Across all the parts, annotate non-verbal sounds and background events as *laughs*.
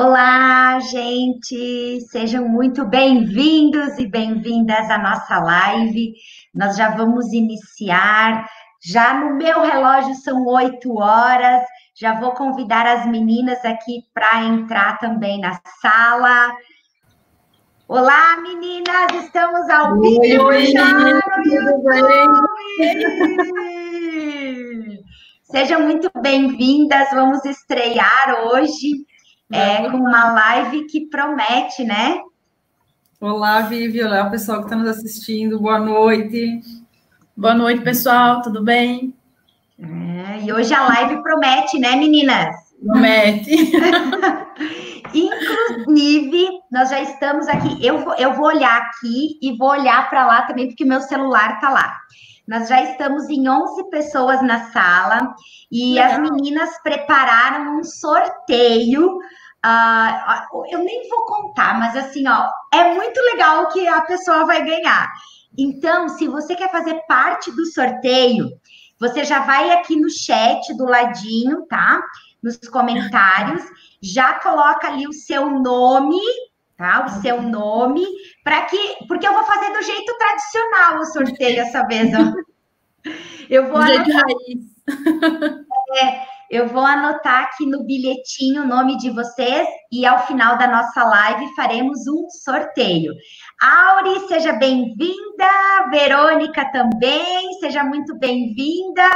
Olá, gente! Sejam muito bem-vindos e bem-vindas à nossa live. Nós já vamos iniciar. Já no meu relógio são oito horas. Já vou convidar as meninas aqui para entrar também na sala. Olá, meninas! Estamos ao vivo oi, já no Sejam muito bem-vindas. Vamos estrear hoje é, com uma live que promete, né? Olá, Vivi. Olá, pessoal que está nos assistindo. Boa noite. Boa noite, pessoal. Tudo bem? É, e hoje a live promete, né, meninas? Promete. *laughs* Inclusive, nós já estamos aqui. Eu vou, eu vou olhar aqui e vou olhar para lá também, porque meu celular está lá. Nós já estamos em 11 pessoas na sala e Legal. as meninas prepararam um sorteio Uh, eu nem vou contar, mas assim, ó, é muito legal o que a pessoa vai ganhar. Então, se você quer fazer parte do sorteio, você já vai aqui no chat do ladinho, tá? Nos comentários, já coloca ali o seu nome, tá? O seu nome, para que, porque eu vou fazer do jeito tradicional o sorteio essa vez, ó. *laughs* Eu vou raiz. *laughs* É, eu vou anotar aqui no bilhetinho o nome de vocês e ao final da nossa live faremos um sorteio. Auri, seja bem-vinda. Verônica também, seja muito bem-vinda.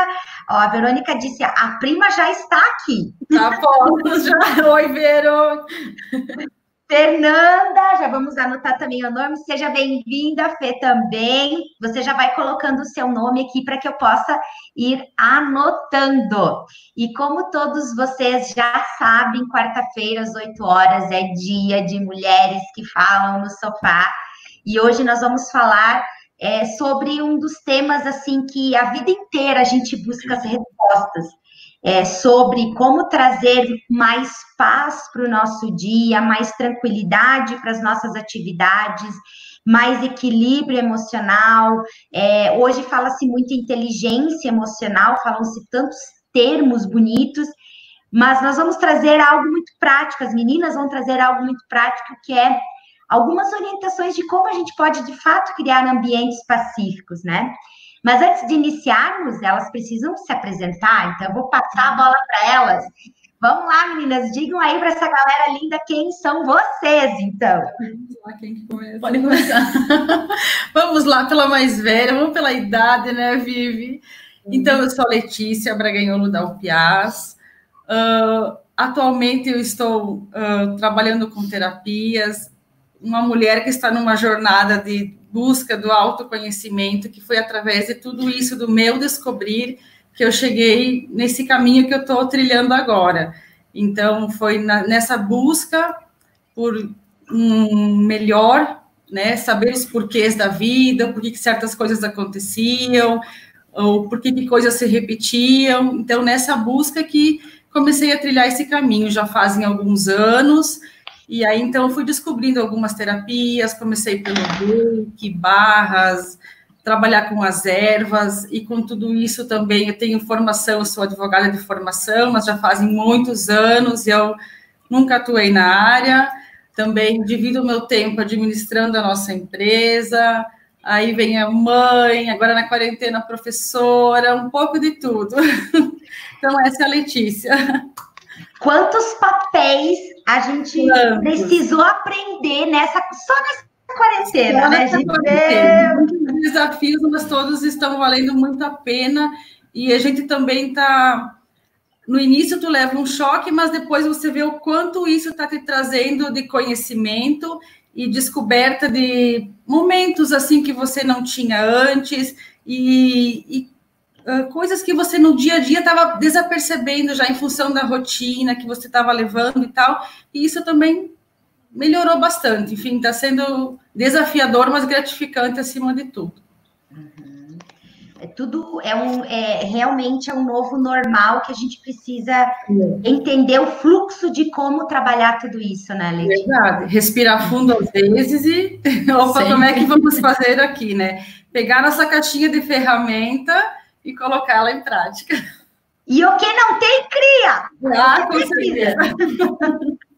Ó, a Verônica disse: a prima já está aqui. Tá bom, já. *laughs* Oi, Verônica. Fernanda, já vamos anotar também o nome. Seja bem-vinda, Fê também. Você já vai colocando o seu nome aqui para que eu possa ir anotando. E como todos vocês já sabem, quarta-feira, às 8 horas, é dia de mulheres que falam no sofá. E hoje nós vamos falar é, sobre um dos temas assim que a vida inteira a gente busca as respostas é, sobre como trazer mais paz para o nosso dia, mais tranquilidade para as nossas atividades, mais equilíbrio emocional. É, hoje fala-se muito inteligência emocional, falam-se tantos termos bonitos, mas nós vamos trazer algo muito prático, as meninas vão trazer algo muito prático, que é algumas orientações de como a gente pode, de fato, criar ambientes pacíficos, né? Mas antes de iniciarmos, elas precisam se apresentar, então eu vou passar a bola para elas. Vamos lá, meninas, digam aí para essa galera linda quem são vocês, então. Vamos lá, quem que começa? Pode começar. *laughs* vamos lá, pela mais velha, vamos pela idade, né, Vivi? Então, eu sou a Letícia Braganholo da UPIAS. Uh, atualmente, eu estou uh, trabalhando com terapias. Uma mulher que está numa jornada de busca do autoconhecimento, que foi através de tudo isso, do meu descobrir, que eu cheguei nesse caminho que eu estou trilhando agora. Então, foi na, nessa busca por um melhor, né, saber os porquês da vida, por que certas coisas aconteciam, ou por que coisas se repetiam. Então, nessa busca que comecei a trilhar esse caminho, já fazem alguns anos, e aí, então, fui descobrindo algumas terapias, comecei pelo reiki, barras, trabalhar com as ervas, e com tudo isso também eu tenho formação, eu sou advogada de formação, mas já fazem muitos anos, eu nunca atuei na área, também divido o meu tempo administrando a nossa empresa, aí vem a mãe, agora na quarentena professora, um pouco de tudo. *laughs* Então, essa é a Letícia. Quantos papéis a gente precisou aprender nessa só nessa quarentena, só né? Quarentena. Muitos desafios, mas todos estão valendo muito a pena. E a gente também está. No início, tu leva um choque, mas depois você vê o quanto isso está te trazendo de conhecimento e descoberta de momentos assim que você não tinha antes e, e coisas que você no dia a dia estava desapercebendo já em função da rotina que você estava levando e tal, e isso também melhorou bastante. Enfim, está sendo desafiador, mas gratificante acima de tudo. Uhum. É tudo é um é realmente é um novo normal que a gente precisa entender o fluxo de como trabalhar tudo isso, né, Letícia? Verdade. Respirar fundo às vezes e *laughs* opa, Sempre. como é que vamos fazer aqui, né? Pegar nossa caixinha de ferramenta e colocá-la em prática. E o que não tem, cria! Ah, com certeza. *laughs*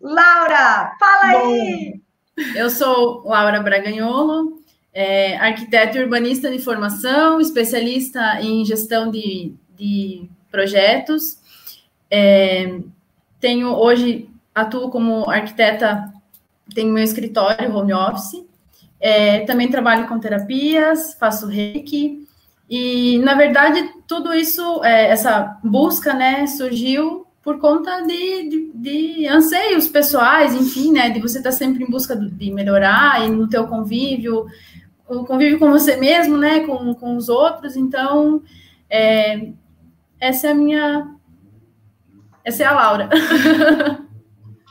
Laura, fala Bom, aí! Eu sou Laura Braganholo, é, arquiteto e urbanista de formação, especialista em gestão de, de projetos. É, tenho hoje atuo como arquiteta, tenho meu escritório home office. É, também trabalho com terapias, faço reiki. E, na verdade, tudo isso, é, essa busca, né, surgiu por conta de, de, de, anseios pessoais, enfim, né, de você estar tá sempre em busca de melhorar e no teu convívio, o convívio com você mesmo, né, com, com os outros. Então, é, essa é a minha, essa é a Laura.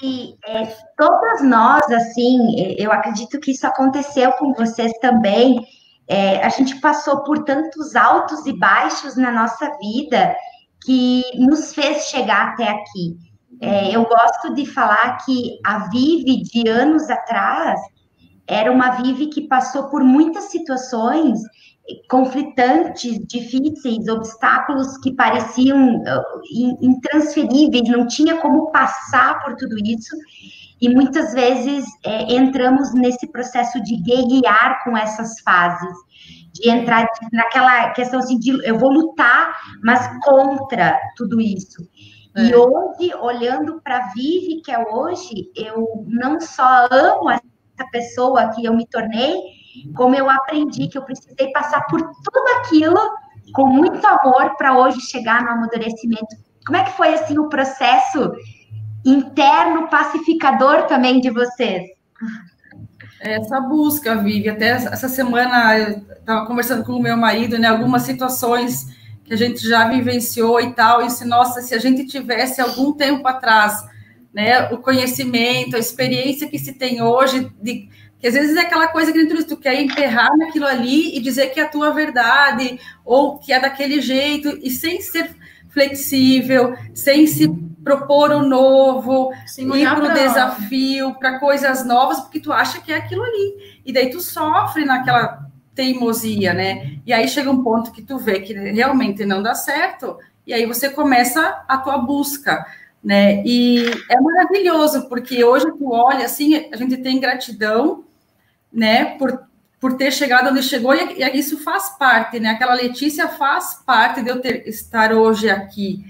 E é, todas nós, assim, eu acredito que isso aconteceu com vocês também. É, a gente passou por tantos altos e baixos na nossa vida que nos fez chegar até aqui. É, eu gosto de falar que a Vive de anos atrás era uma Vive que passou por muitas situações conflitantes, difíceis, obstáculos que pareciam uh, intransferíveis, não tinha como passar por tudo isso. E muitas vezes é, entramos nesse processo de guerrear com essas fases, de entrar naquela questão assim de eu vou lutar, mas contra tudo isso. É. E hoje, olhando para a Vive, que é hoje, eu não só amo essa pessoa que eu me tornei, como eu aprendi que eu precisei passar por tudo aquilo com muito amor para hoje chegar no amadurecimento. Como é que foi assim o processo interno pacificador também de vocês? Essa busca, Vivi, até essa semana eu estava conversando com o meu marido, né, algumas situações que a gente já vivenciou e tal, e se, nossa, se a gente tivesse algum tempo atrás, né, o conhecimento, a experiência que se tem hoje de que às vezes é aquela coisa que tu quer emperrar naquilo ali e dizer que é a tua verdade, ou que é daquele jeito, e sem ser flexível, sem se propor o novo, Sim, ir para o desafio, para coisas novas, porque tu acha que é aquilo ali. E daí tu sofre naquela teimosia, né? E aí chega um ponto que tu vê que realmente não dá certo, e aí você começa a tua busca né? E é maravilhoso, porque hoje tu olha assim, a gente tem gratidão né, por, por ter chegado onde chegou, e, e isso faz parte, né? Aquela Letícia faz parte de eu ter, estar hoje aqui.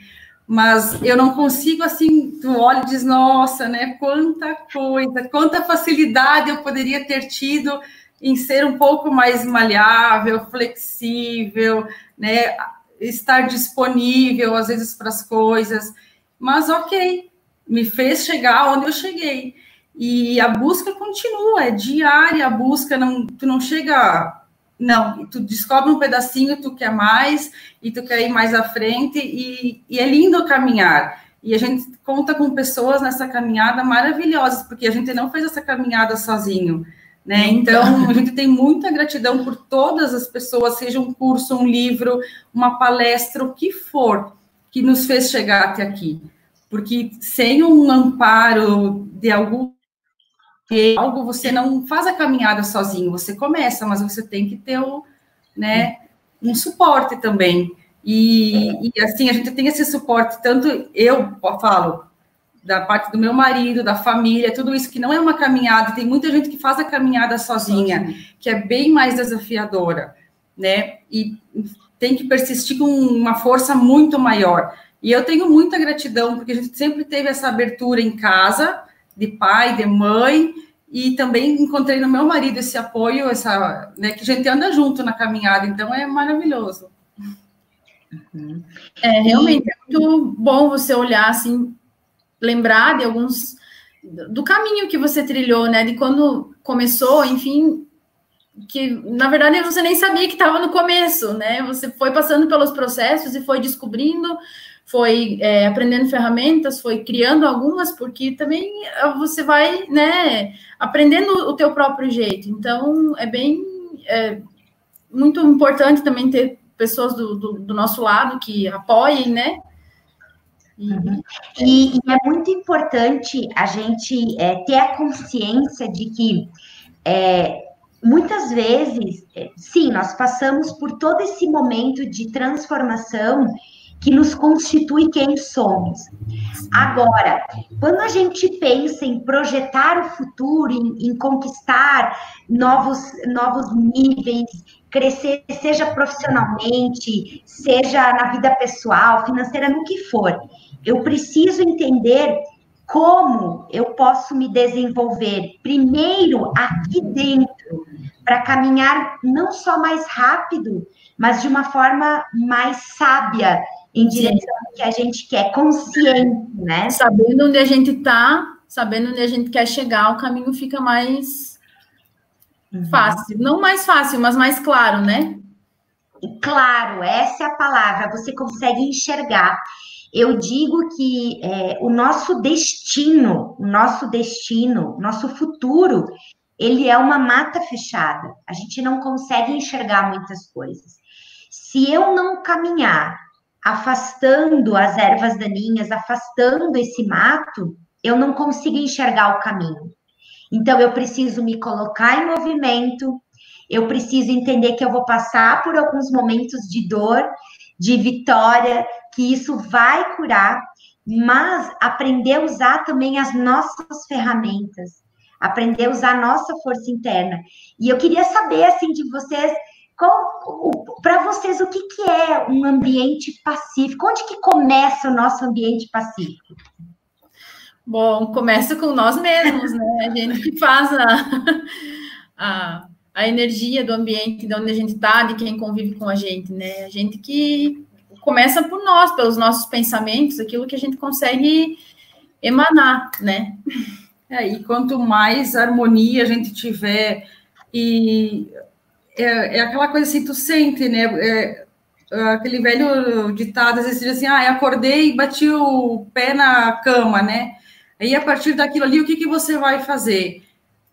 Mas eu não consigo, assim, tu olha e diz, nossa, né? Quanta coisa, quanta facilidade eu poderia ter tido em ser um pouco mais maleável, flexível, né? Estar disponível, às vezes, para as coisas. Mas, ok, me fez chegar onde eu cheguei. E a busca continua, é diária a busca, não, tu não chega. Não, tu descobre um pedacinho, tu quer mais, e tu quer ir mais à frente, e, e é lindo caminhar. E a gente conta com pessoas nessa caminhada maravilhosas, porque a gente não fez essa caminhada sozinho. Né? Então, a gente tem muita gratidão por todas as pessoas, seja um curso, um livro, uma palestra, o que for, que nos fez chegar até aqui. Porque sem um amparo de algum algo você não faz a caminhada sozinho, você começa, mas você tem que ter o, né, um suporte também. E, e, assim, a gente tem esse suporte, tanto eu falo, da parte do meu marido, da família, tudo isso que não é uma caminhada, tem muita gente que faz a caminhada sozinha, que é bem mais desafiadora, né? E tem que persistir com uma força muito maior. E eu tenho muita gratidão, porque a gente sempre teve essa abertura em casa, de pai, de mãe, e também encontrei no meu marido esse apoio, essa, né, que a gente anda junto na caminhada, então é maravilhoso. Uhum. É, realmente é muito bom você olhar assim, lembrar de alguns do caminho que você trilhou, né, de quando começou, enfim, que na verdade você nem sabia que estava no começo, né? Você foi passando pelos processos e foi descobrindo foi é, aprendendo ferramentas, foi criando algumas, porque também é, você vai, né, aprendendo o teu próprio jeito. Então, é bem, é, muito importante também ter pessoas do, do, do nosso lado que apoiem, né, Uhum. E, e, é muito importante a gente é, ter a consciência de que é, muitas vezes, é, sim, nós passamos por todo esse momento de transformação que nos constitui quem somos. Agora, quando a gente pensa em projetar o futuro, em, em conquistar novos, novos níveis, crescer, seja profissionalmente, seja na vida pessoal, financeira, no que for, eu preciso entender como eu posso me desenvolver primeiro aqui dentro, para caminhar não só mais rápido, mas de uma forma mais sábia em direção ao que a gente quer, consciente, né? Sabendo onde a gente está, sabendo onde a gente quer chegar, o caminho fica mais uhum. fácil. Não mais fácil, mas mais claro, né? Claro, essa é a palavra. Você consegue enxergar. Eu digo que é, o nosso destino, o nosso destino, nosso futuro, ele é uma mata fechada. A gente não consegue enxergar muitas coisas. Se eu não caminhar afastando as ervas daninhas, afastando esse mato, eu não consigo enxergar o caminho. Então, eu preciso me colocar em movimento, eu preciso entender que eu vou passar por alguns momentos de dor, de vitória, que isso vai curar, mas aprender a usar também as nossas ferramentas, aprender a usar a nossa força interna. E eu queria saber, assim, de vocês, para vocês, o que, que é um ambiente pacífico? Onde que começa o nosso ambiente pacífico? Bom, começa com nós mesmos, né? A gente que faz a, a, a energia do ambiente, de onde a gente está, de quem convive com a gente, né? A gente que começa por nós, pelos nossos pensamentos, aquilo que a gente consegue emanar, né? É, e quanto mais harmonia a gente tiver e é, é aquela coisa assim, tu sente, né? É, aquele velho ditado, às vezes diz assim, ah, acordei e bati o pé na cama, né? Aí, a partir daquilo ali, o que, que você vai fazer?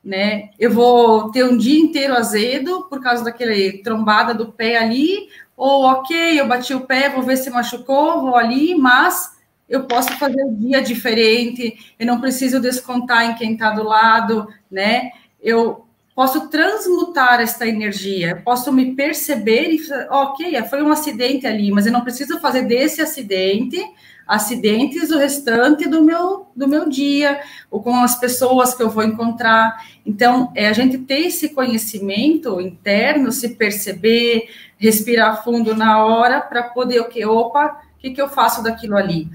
Né? Eu vou ter um dia inteiro azedo por causa daquele trombada do pé ali, ou ok, eu bati o pé, vou ver se machucou, vou ali, mas eu posso fazer o dia diferente, eu não preciso descontar em quem está do lado, né? Eu posso transmutar esta energia, posso me perceber e, ok, foi um acidente ali, mas eu não preciso fazer desse acidente acidentes o restante do meu, do meu dia, ou com as pessoas que eu vou encontrar. Então, é a gente ter esse conhecimento interno, se perceber, respirar fundo na hora, para poder, o que? Opa, o que, que eu faço daquilo ali?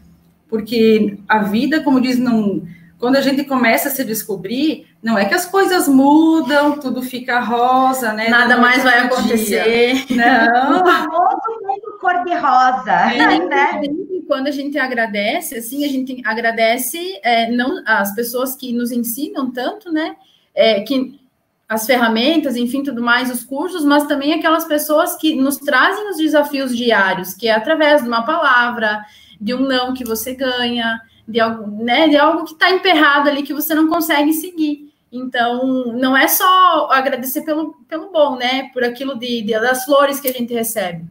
Porque a vida, como diz, não quando a gente começa a se descobrir, não é que as coisas mudam, tudo fica rosa, né? Nada mais vai acontecer. Não. O famoso mundo cor-de-rosa, é, né? Quando a gente agradece, assim, a gente agradece é, não as pessoas que nos ensinam tanto, né? É, que as ferramentas, enfim, tudo mais, os cursos, mas também aquelas pessoas que nos trazem os desafios diários, que é através de uma palavra, de um não que você ganha, de algo, né, de algo que está emperrado ali que você não consegue seguir. Então, não é só agradecer pelo, pelo bom, né? Por aquilo de, de das flores que a gente recebe.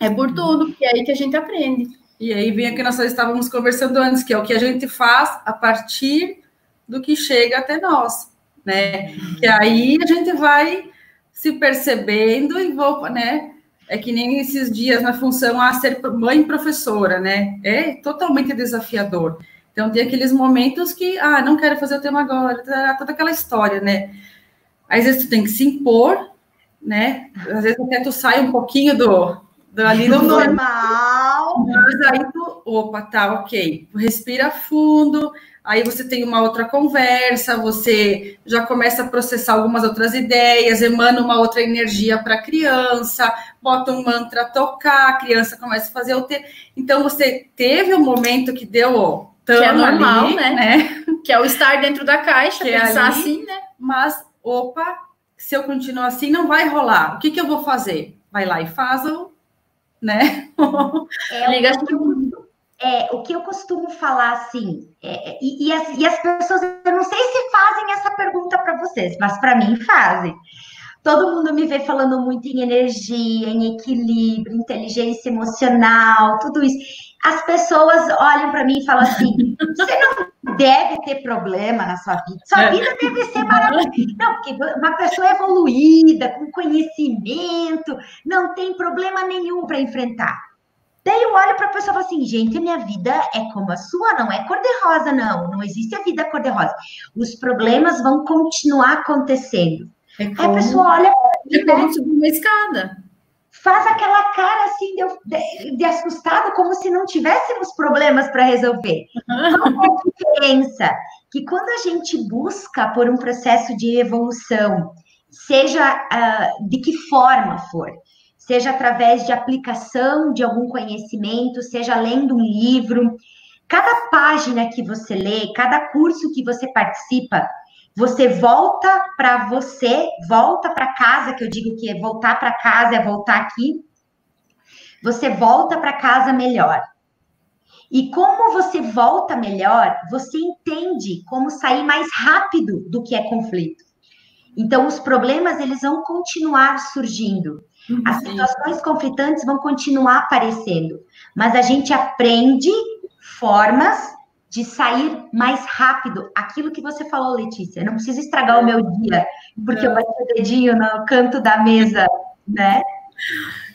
É por tudo, que é aí que a gente aprende. E aí vem o que nós estávamos conversando antes, que é o que a gente faz a partir do que chega até nós, né? Que aí a gente vai se percebendo e vou, né? É que nem esses dias na função a ser mãe professora, né? É totalmente desafiador. Então, tem aqueles momentos que, ah, não quero fazer o tema agora, tá, toda aquela história, né? Às vezes tu tem que se impor, né? Às vezes até tu sai um pouquinho do, do ali do *laughs* normal. Mas aí tu, opa, tá, ok. Respira fundo, aí você tem uma outra conversa, você já começa a processar algumas outras ideias, emana uma outra energia para a criança, bota um mantra tocar, a criança começa a fazer o te... Então você teve um momento que deu que é normal, ali, né? né? Que é o estar dentro da caixa, que é pensar é ali, assim, né? Mas, opa, se eu continuar assim, não vai rolar. O que, que eu vou fazer? Vai lá e faz o, né? *laughs* É, Liga é, o que eu costumo falar assim, é, é, e, e, as, e, as, pessoas, eu não sei se fazem essa pergunta para vocês, mas para mim fazem. Todo mundo me vê falando muito em energia, em equilíbrio, inteligência emocional, tudo isso. As pessoas olham para mim e falam assim: *laughs* você não deve ter problema na sua vida, sua é. vida deve ser maravilhosa. Não, porque uma pessoa evoluída, com conhecimento, não tem problema nenhum para enfrentar Daí eu olho para a pessoa e falo assim, gente, minha vida é como a sua, não é cor-de-rosa, não. Não existe a vida cor-de-rosa. Os problemas vão continuar acontecendo. É como... Aí a pessoa olha. É como subir uma escada faz aquela cara assim de, de, de assustado, como se não tivéssemos problemas para resolver. Qual é a diferença? Que quando a gente busca por um processo de evolução, seja uh, de que forma for, seja através de aplicação de algum conhecimento, seja lendo um livro, cada página que você lê, cada curso que você participa, você volta para você, volta para casa, que eu digo que é voltar para casa é voltar aqui. Você volta para casa melhor. E como você volta melhor, você entende como sair mais rápido do que é conflito. Então, os problemas eles vão continuar surgindo. As situações conflitantes vão continuar aparecendo, mas a gente aprende formas de sair mais rápido. Aquilo que você falou, Letícia, eu não preciso estragar o meu dia, porque eu bati o dedinho no canto da mesa, né?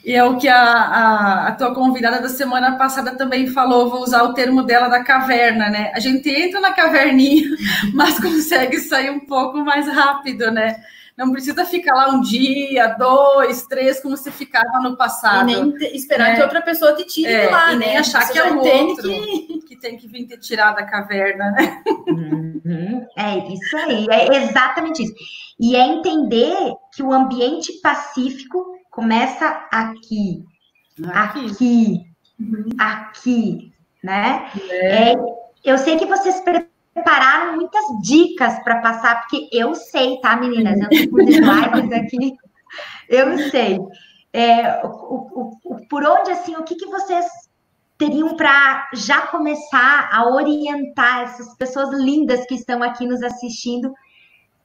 E é o que a, a, a, tua convidada da semana passada também falou, vou usar o termo dela da caverna, né? A gente entra na caverninha, *laughs* mas consegue sair um pouco mais rápido, né? Não precisa ficar lá um dia, dois, três, como se ficava no passado. E nem esperar é. que outra pessoa te tire é, lá, e né? nem achar que é o outro que... que... tem que vir te tirar da caverna, né? Uhum. É isso aí, é exatamente isso. E é entender que o ambiente pacífico começa aqui, aqui, aqui, uhum. aqui né? É. é eu sei que vocês prepararam muitas dicas para passar, porque eu sei, tá, meninas? Eu estou com slides aqui, eu sei. É, o, o, o, por onde, assim, o que, que vocês teriam para já começar a orientar essas pessoas lindas que estão aqui nos assistindo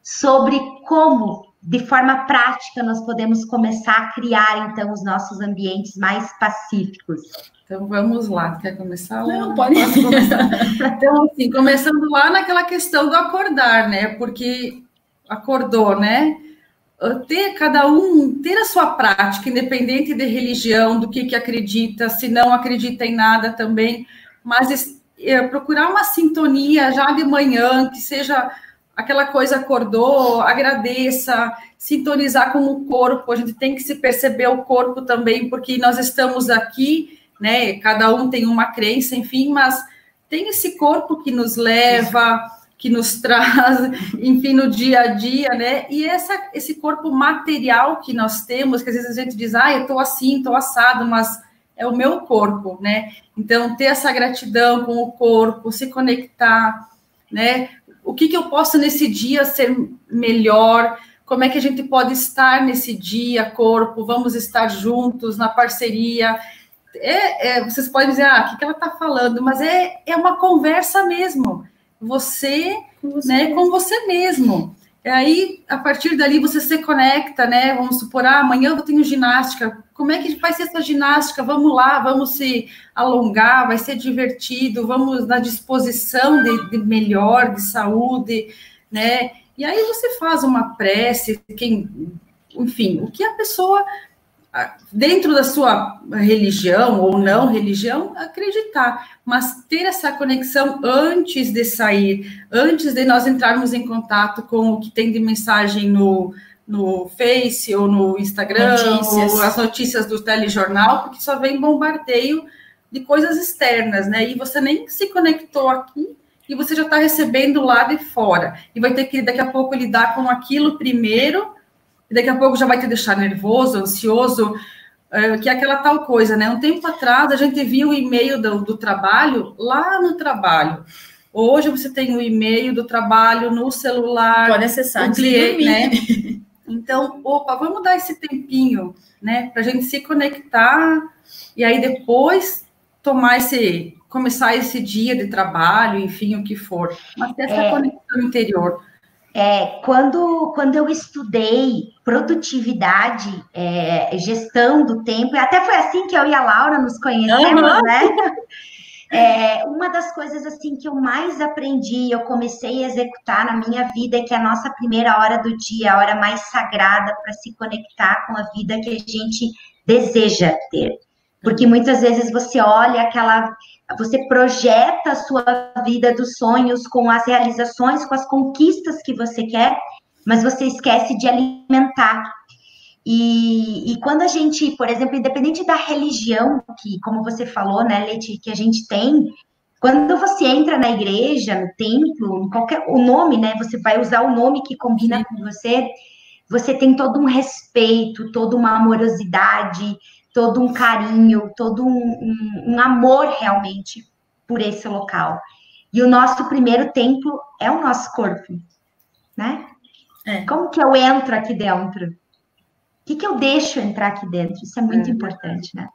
sobre como, de forma prática, nós podemos começar a criar, então, os nossos ambientes mais pacíficos? Então vamos lá, quer começar? Não, pode começar. *laughs* então, assim, começando lá naquela questão do acordar, né? Porque acordou, né? Ter cada um ter a sua prática, independente de religião, do que, que acredita, se não acredita em nada também, mas é, procurar uma sintonia já de manhã, que seja aquela coisa acordou, agradeça, sintonizar com o corpo, a gente tem que se perceber o corpo também, porque nós estamos aqui né? Cada um tem uma crença, enfim, mas tem esse corpo que nos leva, que nos *laughs* traz, enfim, no dia a dia, né? E essa, esse corpo material que nós temos, que às vezes a gente diz, ah, eu tô assim, tô assado, mas é o meu corpo, né? Então, ter essa gratidão com o corpo, se conectar, né? O que, que eu posso nesse dia ser melhor? Como é que a gente pode estar nesse dia, corpo? Vamos estar juntos na parceria é, é, vocês podem dizer, ah, o que, que ela está falando, mas é, é uma conversa mesmo. Você, com você, né, com você mesmo. E aí, a partir dali, você se conecta, né? Vamos supor, ah, amanhã eu tenho ginástica. Como é que vai ser essa ginástica? Vamos lá, vamos se alongar, vai ser divertido, vamos na disposição de, de melhor, de saúde, né? E aí você faz uma prece, quem, enfim, o que a pessoa dentro da sua religião ou não religião, acreditar, mas ter essa conexão antes de sair, antes de nós entrarmos em contato com o que tem de mensagem no, no Face ou no Instagram, notícias. ou as notícias do telejornal, porque só vem bombardeio de coisas externas, né? E você nem se conectou aqui e você já está recebendo lá de fora. E vai ter que daqui a pouco lidar com aquilo primeiro e daqui a pouco já vai te deixar nervoso, ansioso, é, que é aquela tal coisa, né? Um tempo atrás a gente viu o e-mail do, do trabalho lá no trabalho. Hoje você tem o e-mail do trabalho no celular. Pode acessar, cliente, né? Então, opa, vamos dar esse tempinho, né? Para a gente se conectar e aí depois tomar esse, começar esse dia de trabalho, enfim, o que for. Mas ter essa é. conexão interior. É, quando, quando eu estudei produtividade, é, gestão do tempo, e até foi assim que eu e a Laura nos conhecemos, uhum. né? *laughs* É, uma das coisas assim que eu mais aprendi, eu comecei a executar na minha vida, é que a nossa primeira hora do dia, a hora mais sagrada para se conectar com a vida que a gente deseja ter. Porque muitas vezes você olha aquela. Você projeta a sua vida dos sonhos com as realizações, com as conquistas que você quer, mas você esquece de alimentar. E, e quando a gente, por exemplo, independente da religião, que, como você falou, né, Leti, que a gente tem, quando você entra na igreja, no templo, qualquer o nome, né? Você vai usar o nome que combina Sim. com você. Você tem todo um respeito, toda uma amorosidade, todo um carinho, todo um, um, um amor realmente por esse local. E o nosso primeiro templo é o nosso corpo, né? É. Como que eu entro aqui dentro? O que, que eu deixo entrar aqui dentro? Isso é muito é. importante, né?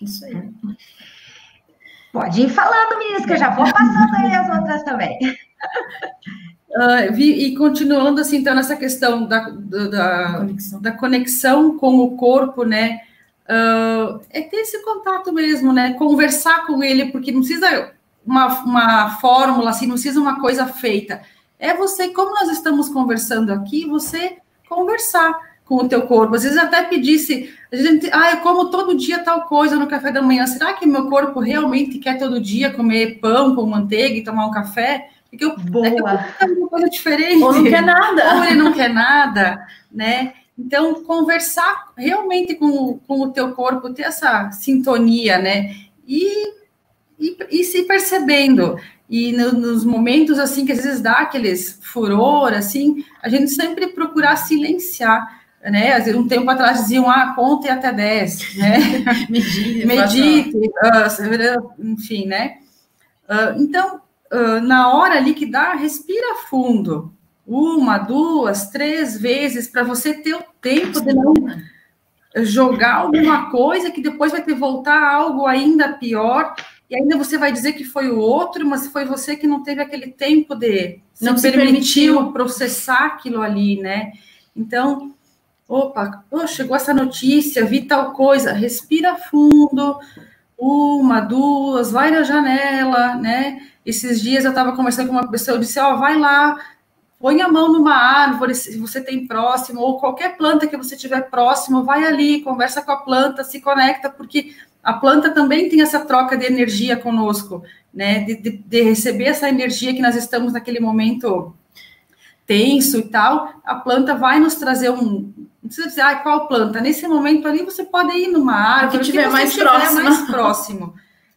Isso aí. Pode ir falando, meninas, que eu já vou passando aí as outras também. *laughs* Uh, e continuando assim, então, nessa questão da, da, conexão. da conexão com o corpo, né? Uh, é ter esse contato mesmo, né? Conversar com ele, porque não precisa uma, uma fórmula, assim, não precisa uma coisa feita. É você, como nós estamos conversando aqui, você conversar com o teu corpo. Às vezes até pedisse, a gente, ah, eu como todo dia tal coisa no café da manhã. Será que meu corpo realmente quer todo dia comer pão com manteiga e tomar um café? Porque eu, Boa. É uma coisa diferente. Ou não quer nada. Ou ele não quer nada, né? Então, conversar realmente com, com o teu corpo, ter essa sintonia, né? E, e, e se percebendo. E no, nos momentos, assim, que às vezes dá aqueles furor, assim, a gente sempre procurar silenciar né? Um tempo atrás diziam, ah, conte até 10, né? *laughs* *laughs* Medite, Medite uh, enfim, né? Uh, então, uh, na hora ali que dá, respira fundo. Uma, duas, três vezes, para você ter o tempo de não jogar alguma coisa que depois vai ter voltar algo ainda pior, e ainda você vai dizer que foi o outro, mas foi você que não teve aquele tempo de não se permitiu, permitiu processar aquilo ali, né? Então, opa, oh, chegou essa notícia, vi tal coisa, respira fundo, uma, duas, vai na janela, né? Esses dias eu estava conversando com uma pessoa, eu disse, ó, oh, vai lá, põe a mão numa árvore, se você tem próximo, ou qualquer planta que você tiver próximo, vai ali, conversa com a planta, se conecta, porque a planta também tem essa troca de energia conosco, né? De, de, de receber essa energia que nós estamos naquele momento tenso e tal, a planta vai nos trazer um, não precisa dizer, ah, qual planta? Nesse momento ali, você pode ir numa árvore que tiver mais próximo. mais *laughs* próximo,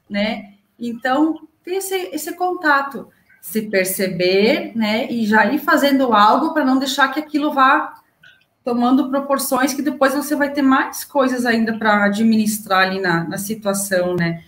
né? Então, ter esse, esse contato, se perceber, né? E já ir fazendo algo para não deixar que aquilo vá tomando proporções que depois você vai ter mais coisas ainda para administrar ali na, na situação, né?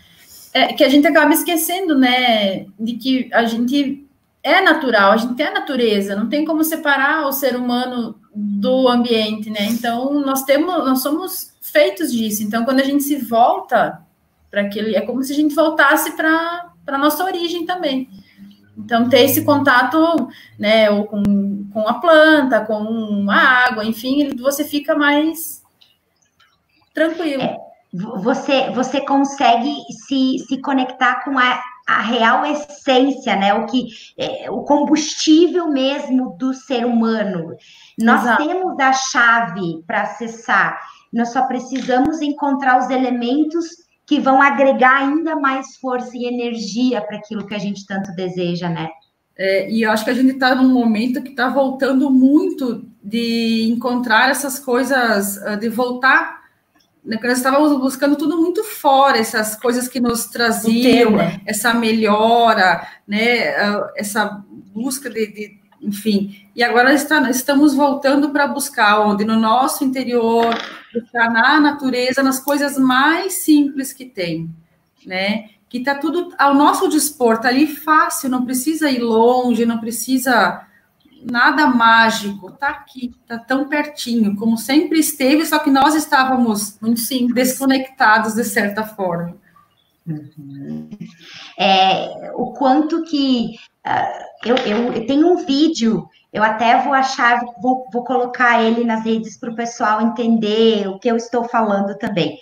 É que a gente acaba esquecendo, né, de que a gente é natural, a gente é natureza, não tem como separar o ser humano do ambiente, né? Então nós temos, nós somos feitos disso. Então quando a gente se volta para aquele, é como se a gente voltasse para para nossa origem também. Então ter esse contato, né, ou com, com a planta, com a água, enfim, você fica mais tranquilo. É, você você consegue se, se conectar com a a real essência, né? O que é, o combustível mesmo do ser humano. Nós Exato. temos a chave para acessar. Nós só precisamos encontrar os elementos que vão agregar ainda mais força e energia para aquilo que a gente tanto deseja, né? É, e eu acho que a gente está num momento que está voltando muito de encontrar essas coisas, ah, de voltar né, nós estávamos buscando tudo muito fora, essas coisas que nos traziam, essa melhora, né, essa busca de, de enfim. E agora está, estamos voltando para buscar onde? No nosso interior, buscar na natureza, nas coisas mais simples que tem, né? Que está tudo ao nosso dispor, está ali fácil, não precisa ir longe, não precisa nada mágico, tá aqui, tá tão pertinho, como sempre esteve, só que nós estávamos muito desconectados de certa forma. Uhum. É, o quanto que eu, eu, eu, tenho um vídeo, eu até vou achar, vou, vou colocar ele nas redes para o pessoal entender o que eu estou falando também.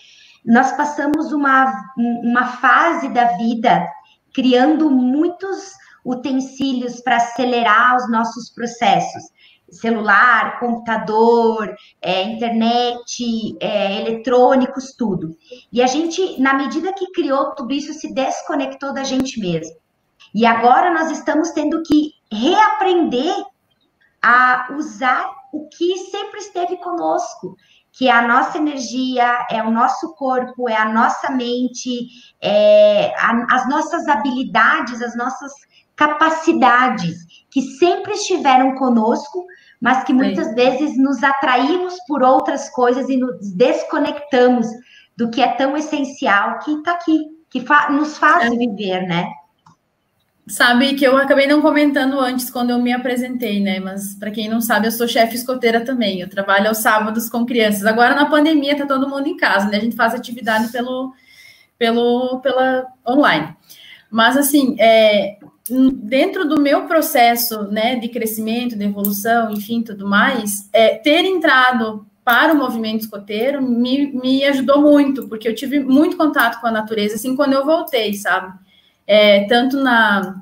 Nós passamos uma, uma fase da vida criando muitos utensílios para acelerar os nossos processos. celular, computador, é, internet, é, eletrônicos, tudo. E a gente, na medida que criou tudo isso, se desconectou da gente mesmo. E agora nós estamos tendo que reaprender a usar o que sempre esteve conosco, que é a nossa energia, é o nosso corpo, é a nossa mente, é a, as nossas habilidades, as nossas capacidades, que sempre estiveram conosco, mas que muitas Sim. vezes nos atraímos por outras coisas e nos desconectamos do que é tão essencial que está aqui, que fa nos faz é. viver, né? Sabe que eu acabei não comentando antes quando eu me apresentei, né? Mas para quem não sabe, eu sou chefe escoteira também. Eu trabalho aos sábados com crianças. Agora na pandemia tá todo mundo em casa, né? A gente faz atividade pelo pelo pela online. Mas assim, é, dentro do meu processo, né, de crescimento, de evolução, enfim, tudo mais, é, ter entrado para o movimento escoteiro me, me ajudou muito, porque eu tive muito contato com a natureza, assim, quando eu voltei, sabe? É, tanto na,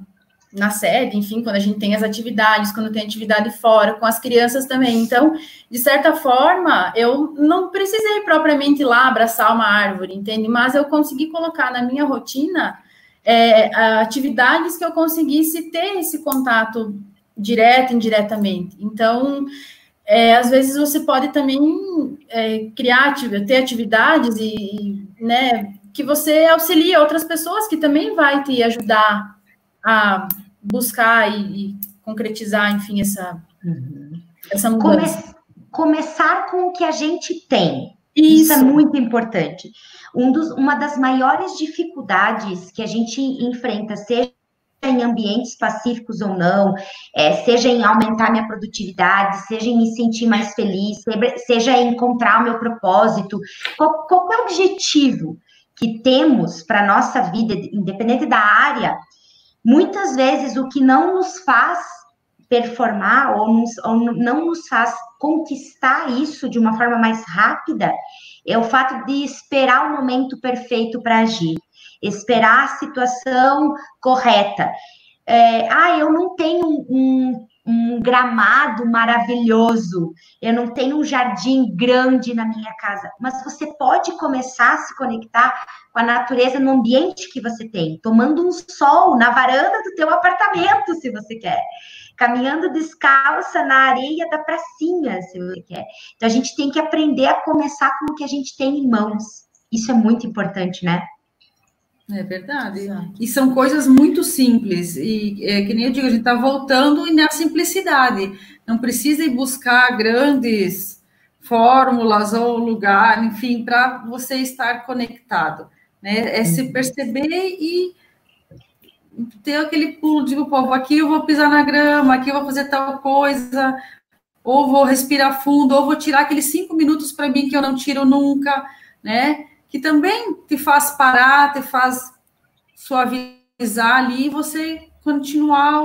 na sede, enfim, quando a gente tem as atividades, quando tem atividade fora, com as crianças também. Então, de certa forma, eu não precisei propriamente ir lá abraçar uma árvore, entende? Mas eu consegui colocar na minha rotina é, atividades que eu conseguisse ter esse contato direto, indiretamente. Então, é, às vezes você pode também é, criar, ter atividades e, né, que você auxilia outras pessoas que também vai te ajudar a buscar e, e concretizar, enfim, essa, uhum. essa mudança. Come começar com o que a gente tem. Isso, Isso é muito importante. Um dos, uma das maiores dificuldades que a gente enfrenta, seja em ambientes pacíficos ou não, é, seja em aumentar minha produtividade, seja em me sentir mais feliz, seja em encontrar o meu propósito, qual, qualquer objetivo que temos para nossa vida, independente da área, muitas vezes o que não nos faz performar ou, nos, ou não nos faz conquistar isso de uma forma mais rápida é o fato de esperar o momento perfeito para agir, esperar a situação correta. É, ah, eu não tenho um, um gramado maravilhoso, eu não tenho um jardim grande na minha casa, mas você pode começar a se conectar com a natureza no ambiente que você tem, tomando um sol na varanda do teu apartamento, se você quer, caminhando descalça na areia da pracinha, se você quer. Então a gente tem que aprender a começar com o que a gente tem em mãos. Isso é muito importante, né? É verdade. Exato. E são coisas muito simples. E é, que nem eu digo, a gente está voltando na simplicidade. Não precisa ir buscar grandes fórmulas ou lugar, enfim, para você estar conectado. Né? É se uhum. perceber e ter aquele pulo, digo, povo, aqui eu vou pisar na grama, aqui eu vou fazer tal coisa, ou vou respirar fundo, ou vou tirar aqueles cinco minutos para mim que eu não tiro nunca, né? Que também te faz parar, te faz suavizar ali e você continuar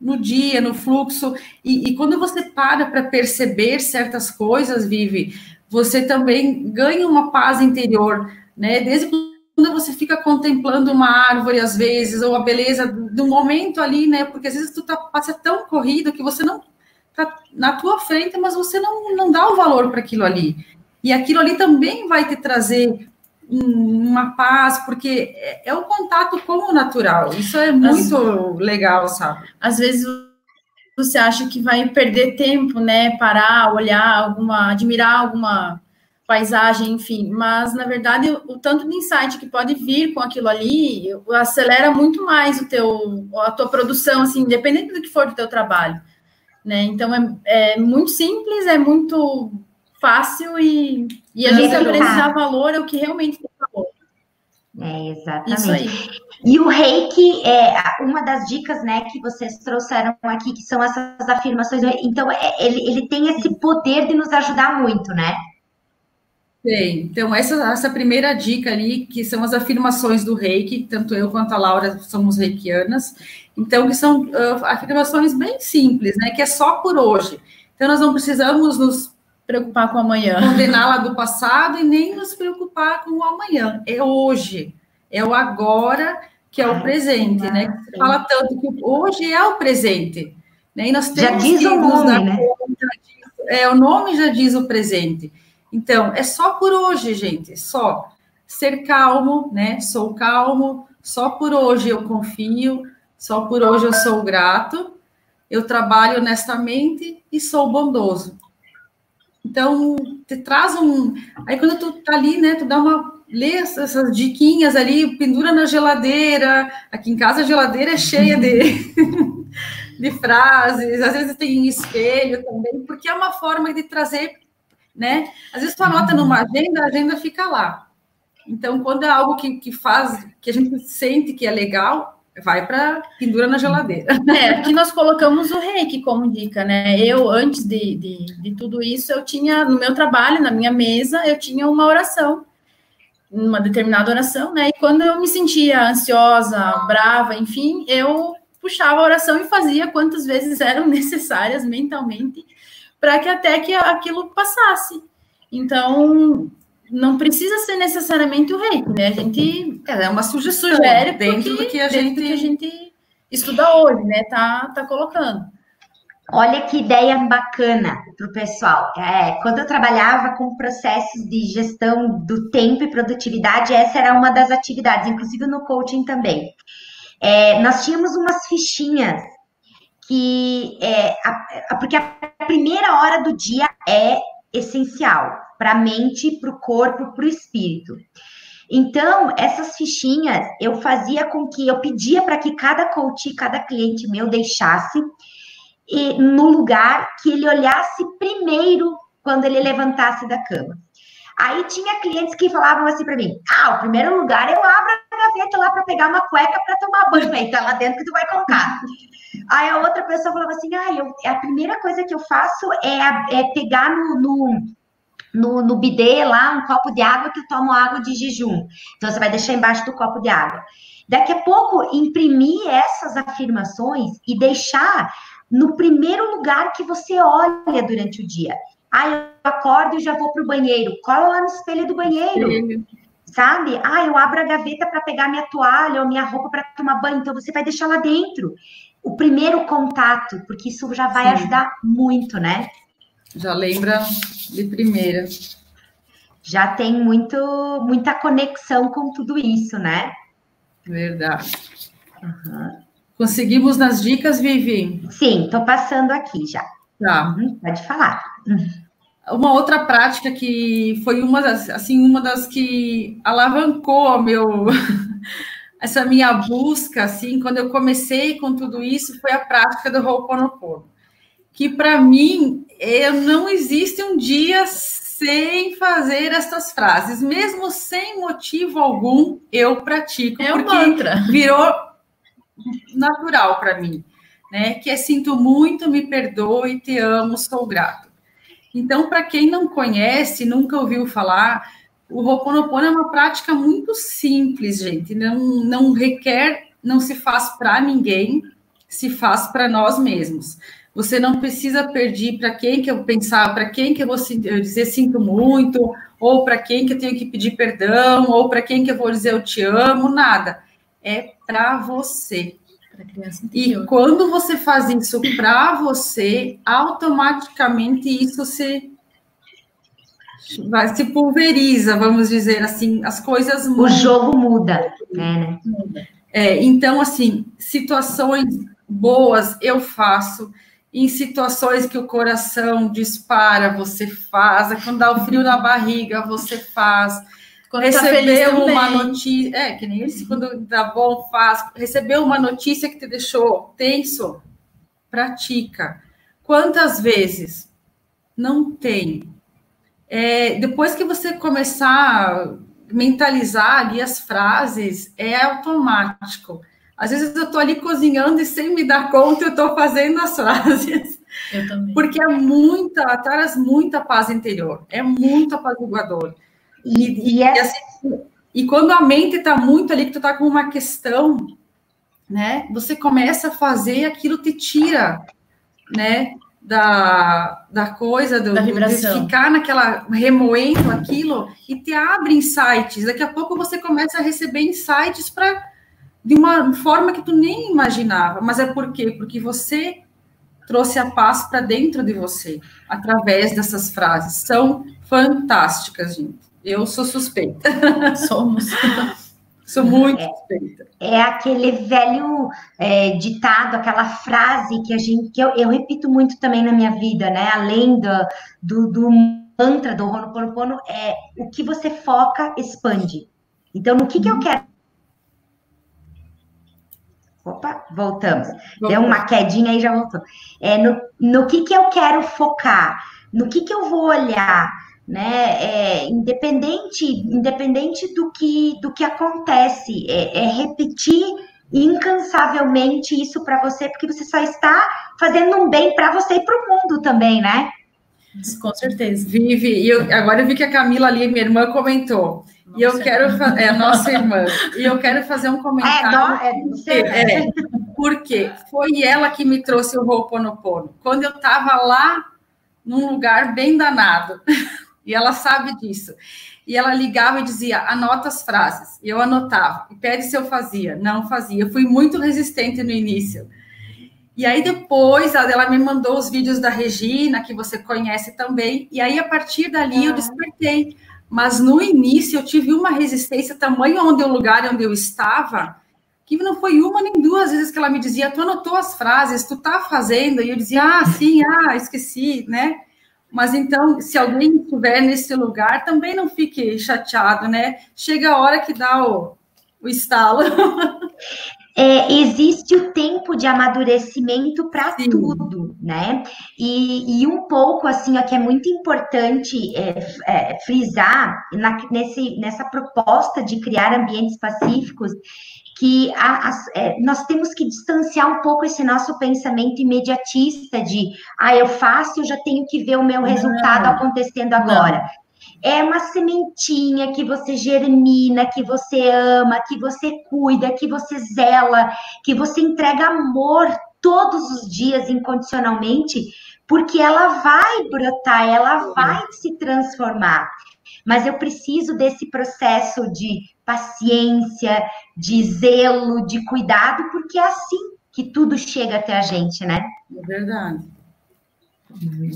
no dia, no fluxo. E, e quando você para para perceber certas coisas, Vive, você também ganha uma paz interior, né? Desde quando você fica contemplando uma árvore, às vezes, ou a beleza do momento ali, né? Porque às vezes tu tá, passa tão corrido que você não tá na tua frente, mas você não, não dá o valor para aquilo ali. E aquilo ali também vai te trazer uma paz, porque é, é o contato com o natural. Isso é muito legal, sabe? Às vezes você acha que vai perder tempo, né? Parar, olhar alguma, admirar alguma paisagem, enfim. Mas na verdade, o, o tanto de insight que pode vir com aquilo ali acelera muito mais o teu, a tua produção, assim, independente do que for do teu trabalho. Né? Então é, é muito simples, é muito fácil e, e a gente aprende a valor é o que realmente tem valor. É, exatamente. E o reiki é uma das dicas, né, que vocês trouxeram aqui, que são essas afirmações. Então, é, ele, ele tem esse poder de nos ajudar muito, né? Tem. Então, essa, essa primeira dica ali, que são as afirmações do reiki, tanto eu quanto a Laura somos reikianas. Então, que são uh, afirmações bem simples, né, que é só por hoje. Então, nós não precisamos nos preocupar com amanhã. Condená-la do passado e nem nos preocupar com o amanhã. É hoje, é o agora que é o presente, né? Você fala tanto que hoje é o presente. Né? E nós temos já diz o nome, né? é, o nome já diz o presente. Então, é só por hoje, gente, só ser calmo, né? Sou calmo, só por hoje eu confio, só por hoje eu sou grato, eu trabalho honestamente e sou bondoso. Então, te traz um. Aí, quando tu tá ali, né, tu dá uma. Lê essas diquinhas ali, pendura na geladeira. Aqui em casa a geladeira é cheia de, *laughs* de frases, às vezes tem espelho também, porque é uma forma de trazer, né? Às vezes tu anota numa agenda, a agenda fica lá. Então, quando é algo que, que faz, que a gente sente que é legal, vai para pendura na geladeira. *laughs* É, aqui nós colocamos o reiki como dica, né? Eu, antes de, de, de, tudo isso, eu tinha, no meu trabalho, na minha mesa, eu tinha uma oração, uma determinada oração, né? E quando eu me sentia ansiosa, brava, enfim, eu puxava a oração e fazia quantas vezes *laughs* eram necessárias mentalmente para que até que aquilo passasse. Então, não precisa ser necessariamente o reiki, né? A gente é, é uma sugestão sugere dentro do que a gente que a gente estuda hoje, né? Tá, tá colocando. Olha que ideia bacana para o pessoal. É, quando eu trabalhava com processos de gestão do tempo e produtividade, essa era uma das atividades, inclusive no coaching também. É, nós tínhamos umas fichinhas que é, a, a, porque a primeira hora do dia é essencial para a mente, para o corpo, para o espírito. Então, essas fichinhas eu fazia com que eu pedia para que cada coach, cada cliente meu deixasse e, no lugar que ele olhasse primeiro quando ele levantasse da cama. Aí tinha clientes que falavam assim para mim: ah, o primeiro lugar eu abro a gaveta lá para pegar uma cueca para tomar banho. Aí tá lá dentro que tu vai colocar. Aí a outra pessoa falava assim: ah, eu, a primeira coisa que eu faço é, é pegar no, no no, no bidê lá um copo de água que eu tomo água de jejum. Então você vai deixar embaixo do copo de água. Daqui a pouco, imprimir essas afirmações e deixar no primeiro lugar que você olha durante o dia. Ah, eu acordo e já vou para o banheiro. Cola lá no espelho do banheiro. Sim. Sabe? Ah, eu abro a gaveta para pegar minha toalha ou minha roupa para tomar banho. Então você vai deixar lá dentro. O primeiro contato, porque isso já vai Sim. ajudar muito, né? Já lembra de primeira. Já tem muito, muita conexão com tudo isso, né? Verdade. Uhum. Conseguimos nas dicas, Vivi? Sim, estou passando aqui já. Tá. Uhum, pode falar. Uma outra prática que foi uma das, assim, uma das que alavancou meu *laughs* essa minha busca, assim, quando eu comecei com tudo isso, foi a prática do Ho'oponopono que para mim eu não existe um dia sem fazer essas frases, mesmo sem motivo algum, eu pratico é porque mantra. virou natural para mim, né? Que é sinto muito, me perdoe, te amo, sou grato. Então, para quem não conhece, nunca ouviu falar, o Ho'oponopono é uma prática muito simples, gente. Não, não requer, não se faz para ninguém, se faz para nós mesmos. Você não precisa pedir para quem que eu pensar, para quem que eu vou dizer sinto muito, ou para quem que eu tenho que pedir perdão, ou para quem que eu vou dizer eu te amo, nada. É para você. E quando você faz isso para você, automaticamente isso se vai, se pulveriza, vamos dizer assim, as coisas mudam. O jogo muda, né? É, então, assim, situações boas eu faço, em situações que o coração dispara, você faz. Quando dá o frio na barriga, você faz. Quando tá recebeu tá uma notícia, é que nem isso, quando dá bom, faz. Recebeu uma notícia que te deixou tenso, pratica. Quantas vezes? Não tem. É, depois que você começar a mentalizar ali as frases, é automático. Às vezes eu estou ali cozinhando e sem me dar conta eu estou fazendo as frases. Eu também. Porque é muita, traz muita paz interior, é muito apaziguador. E, e, e, é... assim, e quando a mente está muito ali, que tu está com uma questão, né? Você começa a fazer aquilo te tira, né? Da, da coisa, do, da vibração. de ficar naquela, remoendo aquilo e te abre insights. Daqui a pouco você começa a receber insights para de uma forma que tu nem imaginava. Mas é por quê? Porque você trouxe a paz para dentro de você, através dessas frases. São fantásticas, gente. Eu sou suspeita. *laughs* Somos. Sou muito é, suspeita. É aquele velho é, ditado, aquela frase que a gente, que eu, eu, repito muito também na minha vida, né? Além do, do, do mantra do Ho'oponopono, é o que você foca expande. Então, no que, que eu quero Opa, voltamos. Deu uma quedinha e já voltou. É, no, no que, que eu quero focar, no que, que eu vou olhar, né? É, independente, independente do que, do que acontece, é, é repetir incansavelmente isso para você, porque você só está fazendo um bem para você e para o mundo também, né? Com certeza. Vive, e eu, agora eu vi que a Camila ali, minha irmã, comentou. Nossa, e eu quero fazer, é nossa irmã, e eu quero fazer um comentário. É, não, é, é, porque foi ela que me trouxe o Ho'oponopono. Quando eu estava lá num lugar bem danado, e ela sabe disso. E ela ligava e dizia: anota as frases. E eu anotava. E pede se eu fazia. Não fazia. Eu fui muito resistente no início. E aí depois ela me mandou os vídeos da Regina, que você conhece também. E aí a partir dali eu despertei. Mas no início eu tive uma resistência tamanho onde o lugar onde eu estava, que não foi uma nem duas vezes que ela me dizia: "Tu anotou as frases, tu tá fazendo?" E eu dizia: "Ah, sim, *laughs* ah, esqueci", né? Mas então, se alguém estiver nesse lugar, também não fique chateado, né? Chega a hora que dá o, o estalo. *laughs* É, existe o tempo de amadurecimento para tudo, né? E, e, um pouco assim, ó, que é muito importante é, é, frisar na, nesse, nessa proposta de criar ambientes pacíficos, que a, a, é, nós temos que distanciar um pouco esse nosso pensamento imediatista de ah, eu faço, eu já tenho que ver o meu resultado acontecendo agora. Não é uma sementinha que você germina, que você ama, que você cuida, que você zela, que você entrega amor todos os dias incondicionalmente, porque ela vai brotar, ela vai se transformar. Mas eu preciso desse processo de paciência, de zelo, de cuidado, porque é assim que tudo chega até a gente, né? É verdade.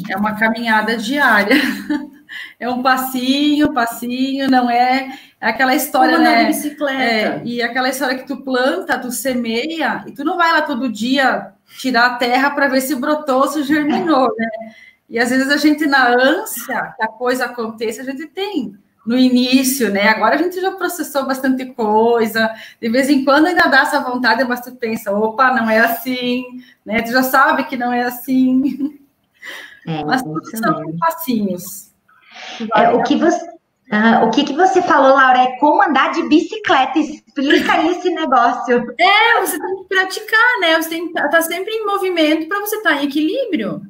É uma caminhada diária. *laughs* é um passinho, passinho, não é, é aquela história, Como né? bicicleta. É, e aquela história que tu planta, tu semeia, e tu não vai lá todo dia tirar a terra para ver se brotou, se germinou, né? E às vezes a gente, na ânsia que a coisa aconteça, a gente tem no início, né? Agora a gente já processou bastante coisa, de vez em quando ainda dá essa vontade, mas tu pensa, opa, não é assim, né? Tu já sabe que não é assim. É, mas tudo são passinhos. É, o que você, uh, o que, que você falou, Laura, é como andar de bicicleta. Explica *laughs* esse negócio. É, você tem que praticar, né? Você tem que estar tá sempre em movimento para você estar tá em equilíbrio.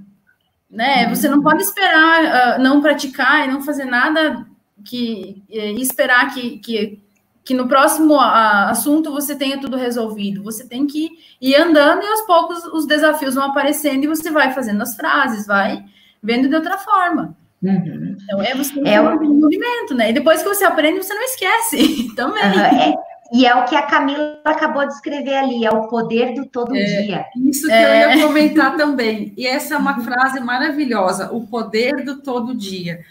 Né? Uhum. Você não pode esperar uh, não praticar e não fazer nada que e esperar que, que, que no próximo uh, assunto você tenha tudo resolvido. Você tem que ir andando e aos poucos os desafios vão aparecendo e você vai fazendo as frases, vai vendo de outra forma. Uhum. Então é você é o movimento, né? E depois que você aprende, você não esquece *laughs* também. Uhum, é. E é o que a Camila acabou de escrever ali, é o poder do todo é, dia. Isso que é. eu ia comentar também. E essa é uma uhum. frase maravilhosa, o poder do todo dia.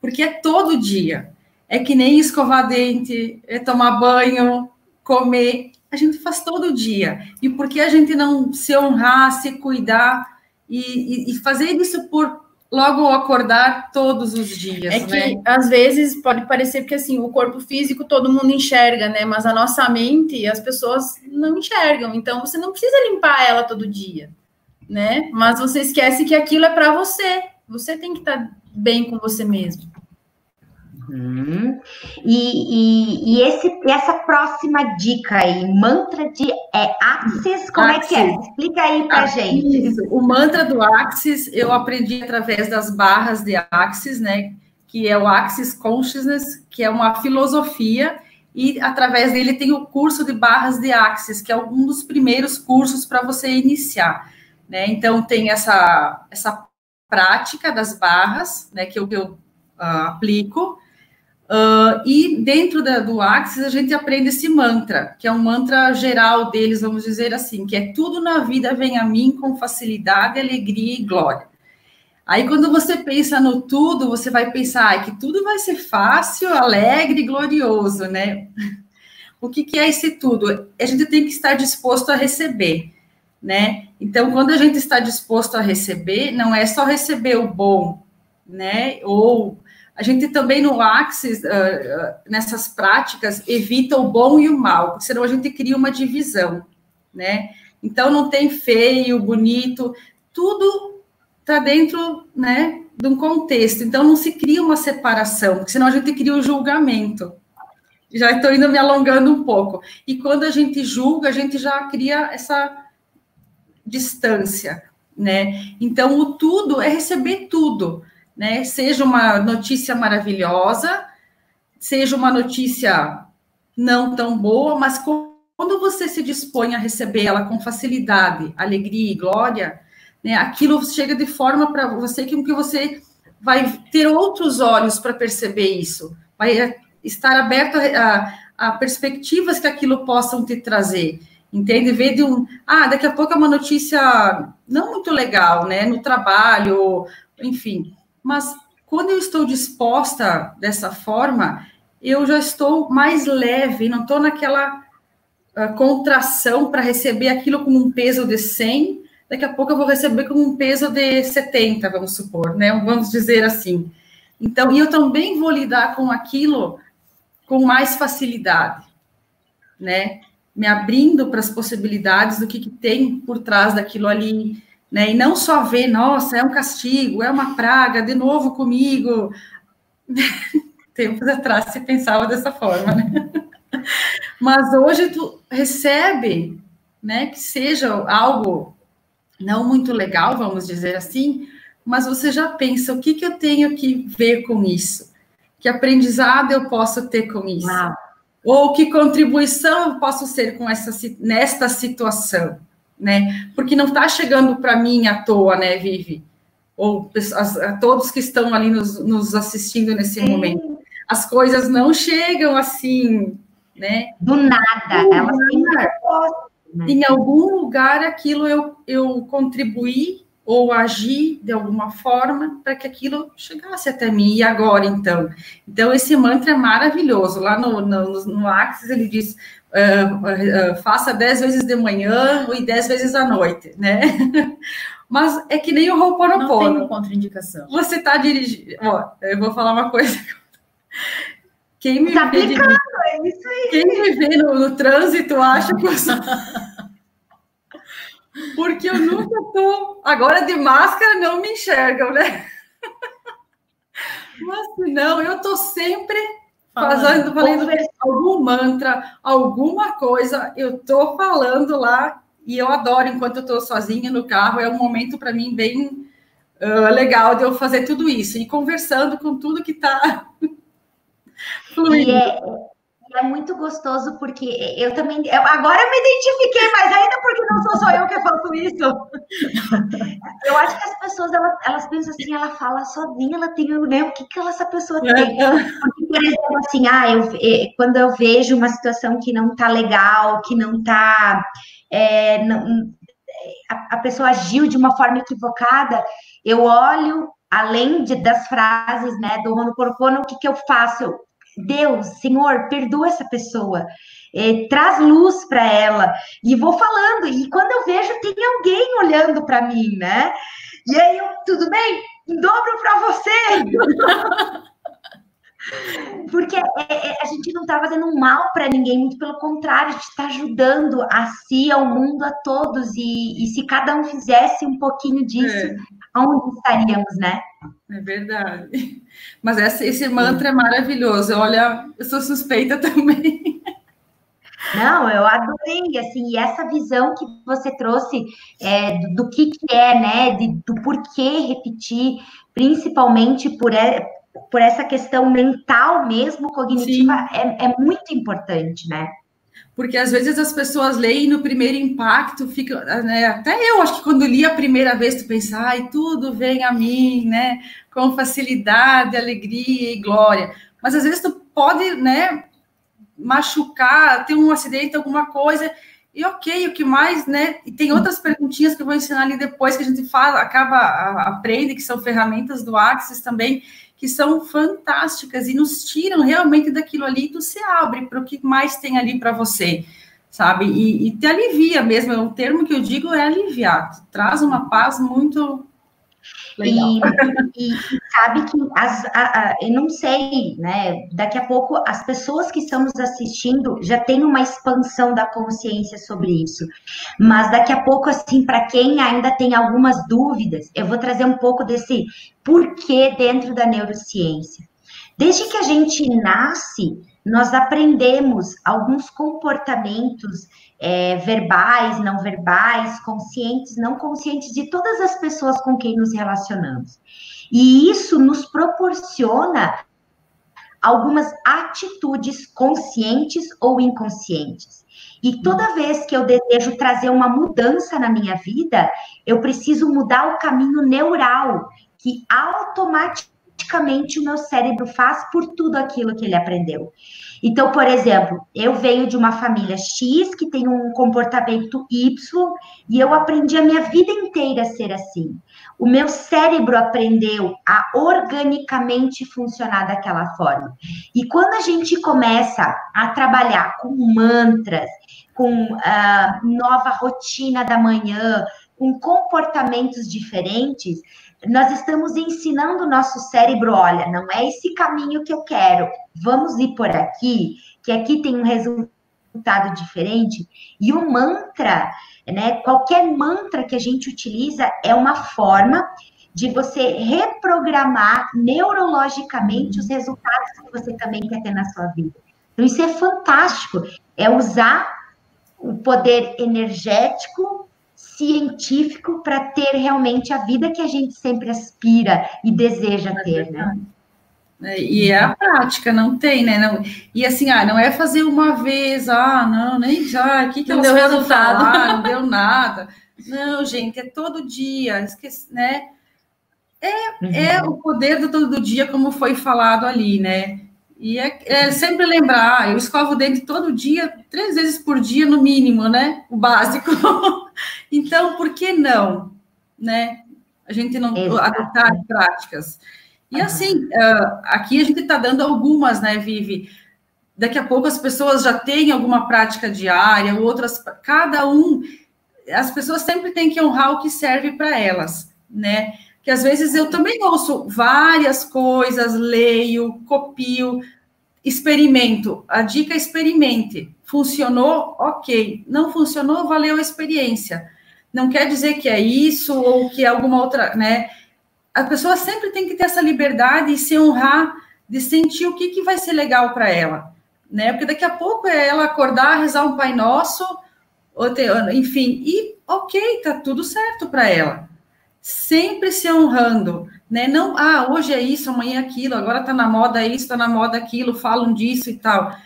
Porque é todo dia. É que nem escovar dente, é tomar banho, comer. A gente faz todo dia. E por que a gente não se honrar, se cuidar e, e, e fazer isso por logo acordar todos os dias. É né? que às vezes pode parecer que assim o corpo físico todo mundo enxerga, né? Mas a nossa mente as pessoas não enxergam. Então você não precisa limpar ela todo dia, né? Mas você esquece que aquilo é para você. Você tem que estar bem com você mesmo. Uhum. E, e, e esse, essa próxima dica aí, mantra de é, Axis, como Axis. é que é? Explica aí pra Axis. gente. O mantra do Axis eu aprendi através das barras de Axis, né? Que é o Axis Consciousness, que é uma filosofia, e através dele tem o curso de barras de Axis, que é um dos primeiros cursos para você iniciar. Né? Então tem essa, essa prática das barras, né? Que eu, eu uh, aplico Uh, e dentro da, do Axis a gente aprende esse mantra, que é um mantra geral deles, vamos dizer assim, que é tudo na vida vem a mim com facilidade, alegria e glória. Aí quando você pensa no tudo, você vai pensar ah, que tudo vai ser fácil, alegre e glorioso, né? O que, que é esse tudo? A gente tem que estar disposto a receber, né? Então, quando a gente está disposto a receber, não é só receber o bom, né? Ou a gente também no Axis, uh, uh, nessas práticas, evita o bom e o mal, porque senão a gente cria uma divisão, né? Então, não tem feio, bonito, tudo está dentro, né, de um contexto. Então, não se cria uma separação, porque senão a gente cria o julgamento. Já estou indo me alongando um pouco. E quando a gente julga, a gente já cria essa distância, né? Então, o tudo é receber tudo né? Seja uma notícia maravilhosa, seja uma notícia não tão boa, mas quando você se dispõe a receber ela com facilidade, alegria e glória, né? Aquilo chega de forma para você que, que você vai ter outros olhos para perceber isso, vai estar aberto a, a, perspectivas que aquilo possam te trazer entende? Ver de um, ah, daqui a pouco é uma notícia não muito legal, né, no trabalho, enfim, mas quando eu estou disposta dessa forma, eu já estou mais leve, não estou naquela uh, contração para receber aquilo com um peso de 100, daqui a pouco eu vou receber com um peso de 70, vamos supor, né? Vamos dizer assim. Então, e eu também vou lidar com aquilo com mais facilidade, né? Me abrindo para as possibilidades do que, que tem por trás daquilo ali, né? E não só ver, nossa, é um castigo, é uma praga, de novo comigo. *laughs* Tempos atrás se pensava dessa forma, né? *laughs* Mas hoje tu recebe, né, que seja algo não muito legal, vamos dizer assim, mas você já pensa o que, que eu tenho que ver com isso? Que aprendizado eu posso ter com isso? Uau. Ou que contribuição eu posso ser com essa nesta situação? Né? Porque não está chegando para mim à toa, né, Vivi? Ou a, a todos que estão ali nos, nos assistindo nesse Sim. momento. As coisas não chegam assim, né? Do nada, Do elas. Né? Em algum lugar aquilo eu, eu contribuí ou agi de alguma forma para que aquilo chegasse até mim. E agora, então? Então, esse mantra é maravilhoso. Lá no, no, no Axis, ele diz: uh, uh, faça dez vezes de manhã e dez vezes à noite, né? *laughs* Mas é que nem o Ho'oponopono. Não tem contraindicação. Você está dirigindo... Ó, eu vou falar uma coisa. *laughs* Quem me tá vê, de... é isso aí. Quem me vê no, no trânsito acha que eu sou... *laughs* Porque eu nunca tô... Agora de máscara não me enxergam, né? Mas não, eu tô sempre fazendo, falando algum mantra, alguma coisa, eu tô falando lá e eu adoro enquanto eu tô sozinha no carro, é um momento para mim bem uh, legal de eu fazer tudo isso e conversando com tudo que tá fluindo. *laughs* E é, é muito gostoso porque eu também. Eu, agora eu me identifiquei, mas ainda porque não sou só eu que faço isso. *laughs* Eu acho que as pessoas elas, elas pensam assim, ela fala sozinha, ela tem né, o que, que ela, essa pessoa tem. Porque, por exemplo, assim, ah, eu, quando eu vejo uma situação que não tá legal, que não tá. É, não, a, a pessoa agiu de uma forma equivocada, eu olho além de, das frases, né, do Honoponopono, o que que eu faço? Eu Deus, Senhor, perdoa essa pessoa, é, traz luz para ela. E vou falando, e quando eu vejo, tem alguém olhando para mim, né? E aí eu, tudo bem? Em dobro para você! *laughs* Porque é, é, a gente não está fazendo mal para ninguém, muito pelo contrário, a gente está ajudando a si, ao mundo, a todos. E, e se cada um fizesse um pouquinho disso, é. onde estaríamos, né? É verdade. Mas esse, esse mantra é maravilhoso. Olha, eu sou suspeita *laughs* também. Não, eu adorei, assim, e essa visão que você trouxe é, do, do que, que é, né, de, do porquê repetir, principalmente por, é, por essa questão mental mesmo, cognitiva, é, é, muito importante, né? Porque às vezes as pessoas leem no primeiro impacto, fica, né, até eu acho que quando li a primeira vez, tu pensa, ai, tudo vem a mim, né, com facilidade, alegria e glória. mas às vezes tu pode, né, machucar, ter um acidente, alguma coisa, e ok, o que mais, né? E tem outras perguntinhas que eu vou ensinar ali depois que a gente fala, acaba, aprende, que são ferramentas do Axis também, que são fantásticas e nos tiram realmente daquilo ali, tu se abre para o que mais tem ali para você, sabe? E, e, te alivia mesmo, o termo que eu digo é aliviar, traz uma paz muito e, e, sabe que as, a, a, eu não sei, né? Daqui a pouco as pessoas que estamos assistindo já têm uma expansão da consciência sobre isso. Mas daqui a pouco, assim, para quem ainda tem algumas dúvidas, eu vou trazer um pouco desse porquê dentro da neurociência. Desde que a gente nasce, nós aprendemos alguns comportamentos é, verbais, não verbais, conscientes, não conscientes de todas as pessoas com quem nos relacionamos. E isso nos proporciona algumas atitudes conscientes ou inconscientes. E toda vez que eu desejo trazer uma mudança na minha vida, eu preciso mudar o caminho neural, que automaticamente automaticamente o meu cérebro faz por tudo aquilo que ele aprendeu. Então, por exemplo, eu venho de uma família X que tem um comportamento Y e eu aprendi a minha vida inteira a ser assim. O meu cérebro aprendeu a organicamente funcionar daquela forma. E quando a gente começa a trabalhar com mantras, com a nova rotina da manhã, com comportamentos diferentes, nós estamos ensinando o nosso cérebro, olha, não é esse caminho que eu quero, vamos ir por aqui, que aqui tem um resultado diferente. E o mantra, né, qualquer mantra que a gente utiliza é uma forma de você reprogramar neurologicamente os resultados que você também quer ter na sua vida. Então, isso é fantástico. É usar o poder energético científico para ter realmente a vida que a gente sempre aspira e deseja é ter, né? É, e é a prática, não tem, né? Não, e assim, ah, não é fazer uma vez, ah, não, nem já, o que, que não deu resultado, falar, *laughs* não deu nada. Não, gente, é todo dia, esqueci, né? É, uhum. é o poder do todo dia, como foi falado ali, né? E é, é, sempre lembrar, eu escovo o dente todo dia, três vezes por dia no mínimo, né? O básico. *laughs* então, por que não, né? A gente não adotar práticas. E assim, uh, aqui a gente está dando algumas, né, Vivi? Daqui a pouco as pessoas já têm alguma prática diária, outras, cada um, as pessoas sempre têm que honrar o que serve para elas, né? que às vezes eu também ouço várias coisas, leio, copio, experimento. A dica é experimente. Funcionou? Ok. Não funcionou? Valeu a experiência. Não quer dizer que é isso ou que é alguma outra, né? A pessoa sempre tem que ter essa liberdade e se honrar de sentir o que, que vai ser legal para ela, né? Porque daqui a pouco é ela acordar, rezar um Pai Nosso, ter, enfim, e ok, tá tudo certo para ela sempre se honrando, né? Não, ah, hoje é isso, amanhã é aquilo, agora tá na moda isso, tá na moda aquilo, falam disso e tal.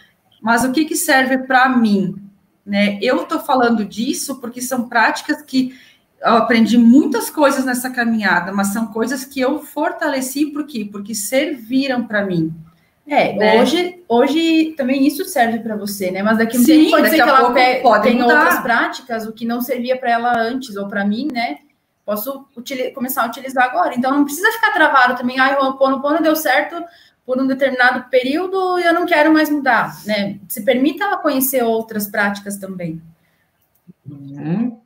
Mas o que que serve para mim, né? Eu tô falando disso porque são práticas que eu aprendi muitas coisas nessa caminhada, mas são coisas que eu fortaleci por quê? Porque serviram para mim. É, né? hoje, hoje também isso serve para você, né? Mas daqui a um Sim, tempo pode ser que ela tem mudar. outras práticas, o que não servia para ela antes ou para mim, né? Posso começar a utilizar agora. Então não precisa ficar travado também, ah, o Ho'oponopono deu certo por um determinado período e eu não quero mais mudar, né? Se permita conhecer outras práticas também. Uhum.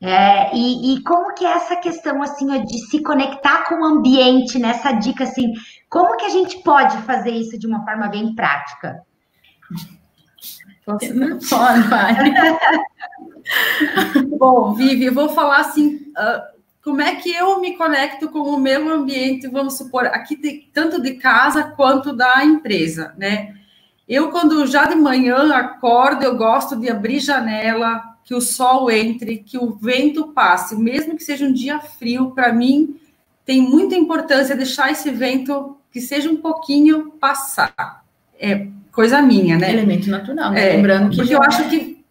É, e, e, como que é essa questão assim de se conectar com o ambiente nessa dica assim, como que a gente pode fazer isso de uma forma bem prática? Posso? Pode, vai. *laughs* Bom, Vivi, eu vou falar assim, uh, como é que eu me conecto com o meu ambiente, vamos supor, aqui de, tanto de casa quanto da empresa, né? Eu, quando já de manhã acordo, eu gosto de abrir janela, que o sol entre, que o vento passe, mesmo que seja um dia frio, para mim tem muita importância deixar esse vento que seja um pouquinho passar. É coisa minha, né? Elemento natural, né? É, Lembrando que. Porque eu acho que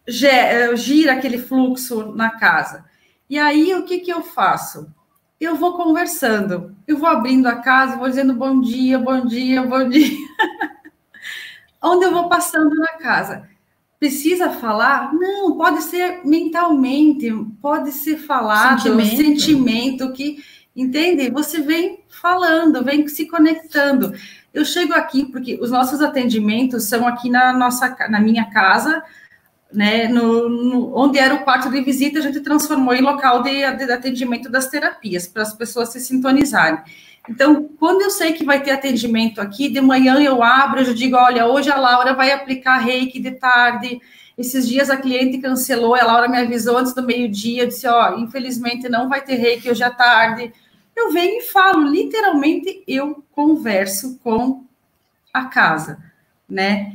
gira aquele fluxo na casa. E aí, o que, que eu faço? Eu vou conversando, eu vou abrindo a casa, vou dizendo bom dia, bom dia, bom dia. *laughs* onde eu vou passando na casa. Precisa falar? Não, pode ser mentalmente, pode ser falado, sentimento, sentimento que, entende? Você vem falando, vem se conectando. Eu chego aqui porque os nossos atendimentos são aqui na nossa, na minha casa, né, no, no, onde era o quarto de visita, a gente transformou em local de, de atendimento das terapias, para as pessoas se sintonizarem. Então, quando eu sei que vai ter atendimento aqui, de manhã eu abro, eu digo, olha, hoje a Laura vai aplicar reiki de tarde. Esses dias a cliente cancelou, a Laura me avisou antes do meio-dia, disse, ó, infelizmente não vai ter reiki hoje à tarde. Eu venho e falo, literalmente eu converso com a casa, né?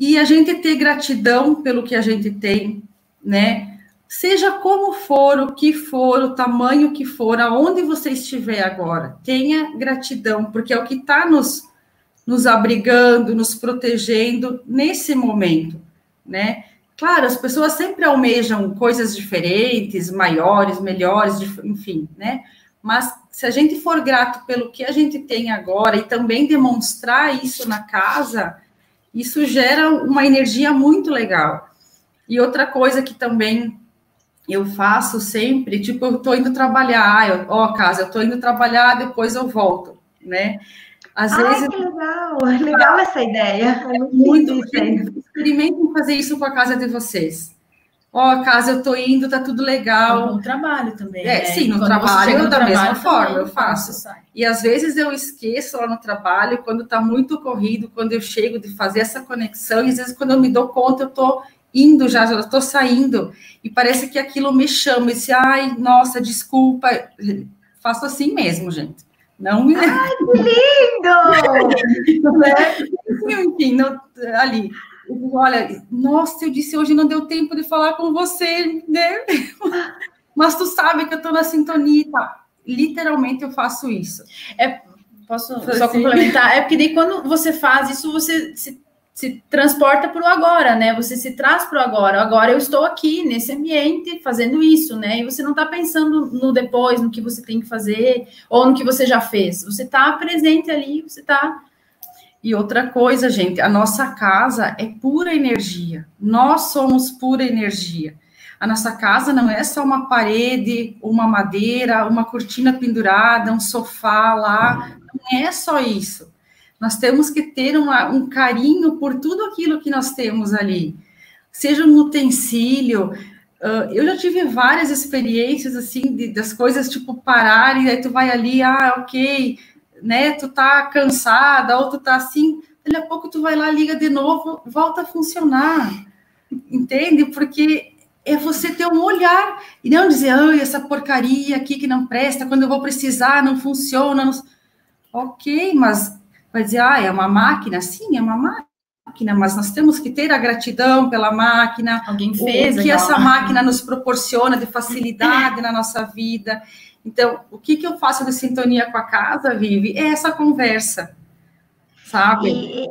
E a gente ter gratidão pelo que a gente tem, né? Seja como for, o que for, o tamanho que for, aonde você estiver agora, tenha gratidão, porque é o que está nos, nos abrigando, nos protegendo nesse momento, né? Claro, as pessoas sempre almejam coisas diferentes, maiores, melhores, enfim, né? Mas se a gente for grato pelo que a gente tem agora e também demonstrar isso na casa, isso gera uma energia muito legal. E outra coisa que também eu faço sempre, tipo, eu tô indo trabalhar, ó, oh, casa, eu tô indo trabalhar, depois eu volto, né? Às Ai, vezes. que legal! *laughs* Legal essa ideia. É muito, muito Experimentem fazer isso com a casa de vocês. Ó, oh, casa, eu tô indo, tá tudo legal. No trabalho também. É, né? sim, no trabalho, no da trabalho, mesma forma, eu faço. E às vezes eu esqueço lá no trabalho, quando tá muito corrido, quando eu chego de fazer essa conexão, e às vezes quando eu me dou conta, eu tô indo já, já estou saindo, e parece que aquilo me chama, e se, ai, nossa, desculpa, faço assim mesmo, gente. Não me... Ai, que lindo! *laughs* né? Enfim, não, ali. Olha, nossa, eu disse hoje não deu tempo de falar com você, né? *laughs* Mas tu sabe que eu estou na sintonia, tá? Literalmente eu faço isso. É, posso só complementar? É porque daí quando você faz isso, você se se transporta para o agora, né? Você se traz para o agora. Agora eu estou aqui nesse ambiente fazendo isso, né? E você não está pensando no depois, no que você tem que fazer ou no que você já fez. Você está presente ali, você está. E outra coisa, gente, a nossa casa é pura energia. Nós somos pura energia. A nossa casa não é só uma parede, uma madeira, uma cortina pendurada, um sofá lá. Não é só isso nós temos que ter uma, um carinho por tudo aquilo que nós temos ali, seja um utensílio. Uh, eu já tive várias experiências assim de, das coisas tipo pararem, aí tu vai ali, ah, ok, né? Tu tá cansada, ou tu tá assim, daqui a pouco tu vai lá, liga de novo, volta a funcionar, entende? Porque é você ter um olhar e não dizer, ai, essa porcaria aqui que não presta, quando eu vou precisar, não funciona. Não... Ok, mas vai dizer, ah, é uma máquina? Sim, é uma máquina, mas nós temos que ter a gratidão pela máquina. Alguém fez. O que essa máquina nos proporciona de facilidade na nossa vida. Então, o que, que eu faço de sintonia com a casa, Vivi? É essa conversa, sabe? E,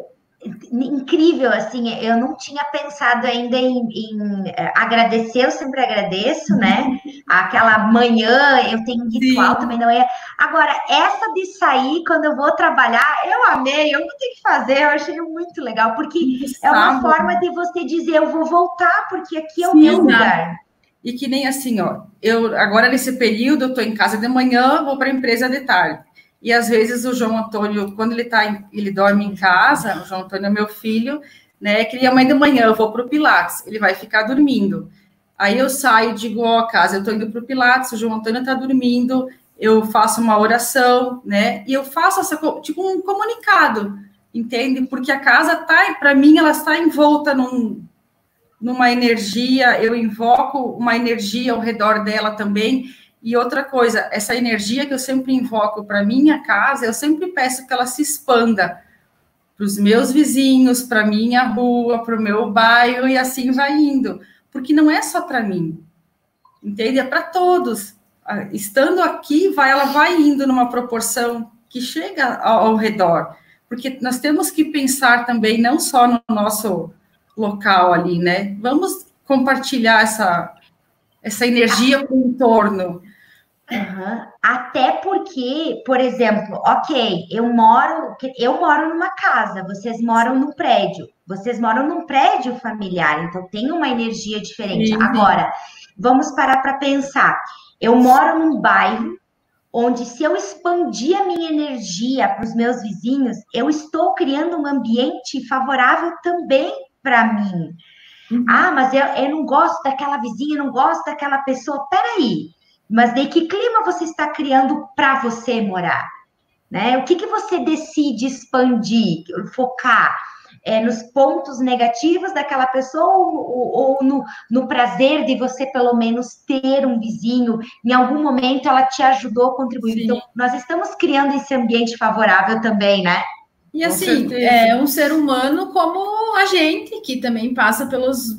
incrível, assim, eu não tinha pensado ainda em, em, é, agradecer, eu sempre agradeço, né? *laughs* Aquela manhã, eu tenho um ritual Sim. também não é. Agora, essa de sair quando eu vou trabalhar, eu amei, eu não tenho que fazer, eu achei muito legal, porque é uma forma de você dizer, eu vou voltar, porque aqui é o Sim, meu lugar. E que nem assim, ó, eu agora nesse período eu tô em casa de manhã, vou para a empresa de tarde. E às vezes o João Antônio, quando ele tá, ele dorme em casa, o João Antônio é meu filho, né? Que ele amanhã de manhã eu vou para o Pilates, ele vai ficar dormindo. Aí eu saio, digo, ó, casa, eu estou indo para o Pilates, o João Antônio está dormindo, eu faço uma oração, né? E eu faço essa tipo um comunicado, entende? Porque a casa tá, para mim, ela está envolta num, numa energia, eu invoco uma energia ao redor dela também, e outra coisa, essa energia que eu sempre invoco para minha casa, eu sempre peço que ela se expanda para os meus vizinhos, para minha rua, para o meu bairro e assim vai indo, porque não é só para mim, entende? É para todos. Estando aqui, vai, ela vai indo numa proporção que chega ao, ao redor, porque nós temos que pensar também não só no nosso local ali, né? Vamos compartilhar essa essa energia para o entorno. Uhum. Até porque, por exemplo, ok, eu moro, eu moro numa casa, vocês moram num prédio, vocês moram num prédio familiar, então tem uma energia diferente. Agora, vamos parar para pensar. Eu moro num bairro onde, se eu expandir a minha energia para os meus vizinhos, eu estou criando um ambiente favorável também para mim. Uhum. Ah, mas eu, eu não gosto daquela vizinha, não gosto daquela pessoa. Peraí, mas de que clima você está criando para você morar? Né? O que, que você decide expandir, focar? É, nos pontos negativos daquela pessoa ou, ou no, no, prazer de você, pelo menos, ter um vizinho, em algum momento ela te ajudou, contribuiu. Sim. Então, nós estamos criando esse ambiente favorável também, né? E assim, é um ser humano como a gente, que também passa pelos,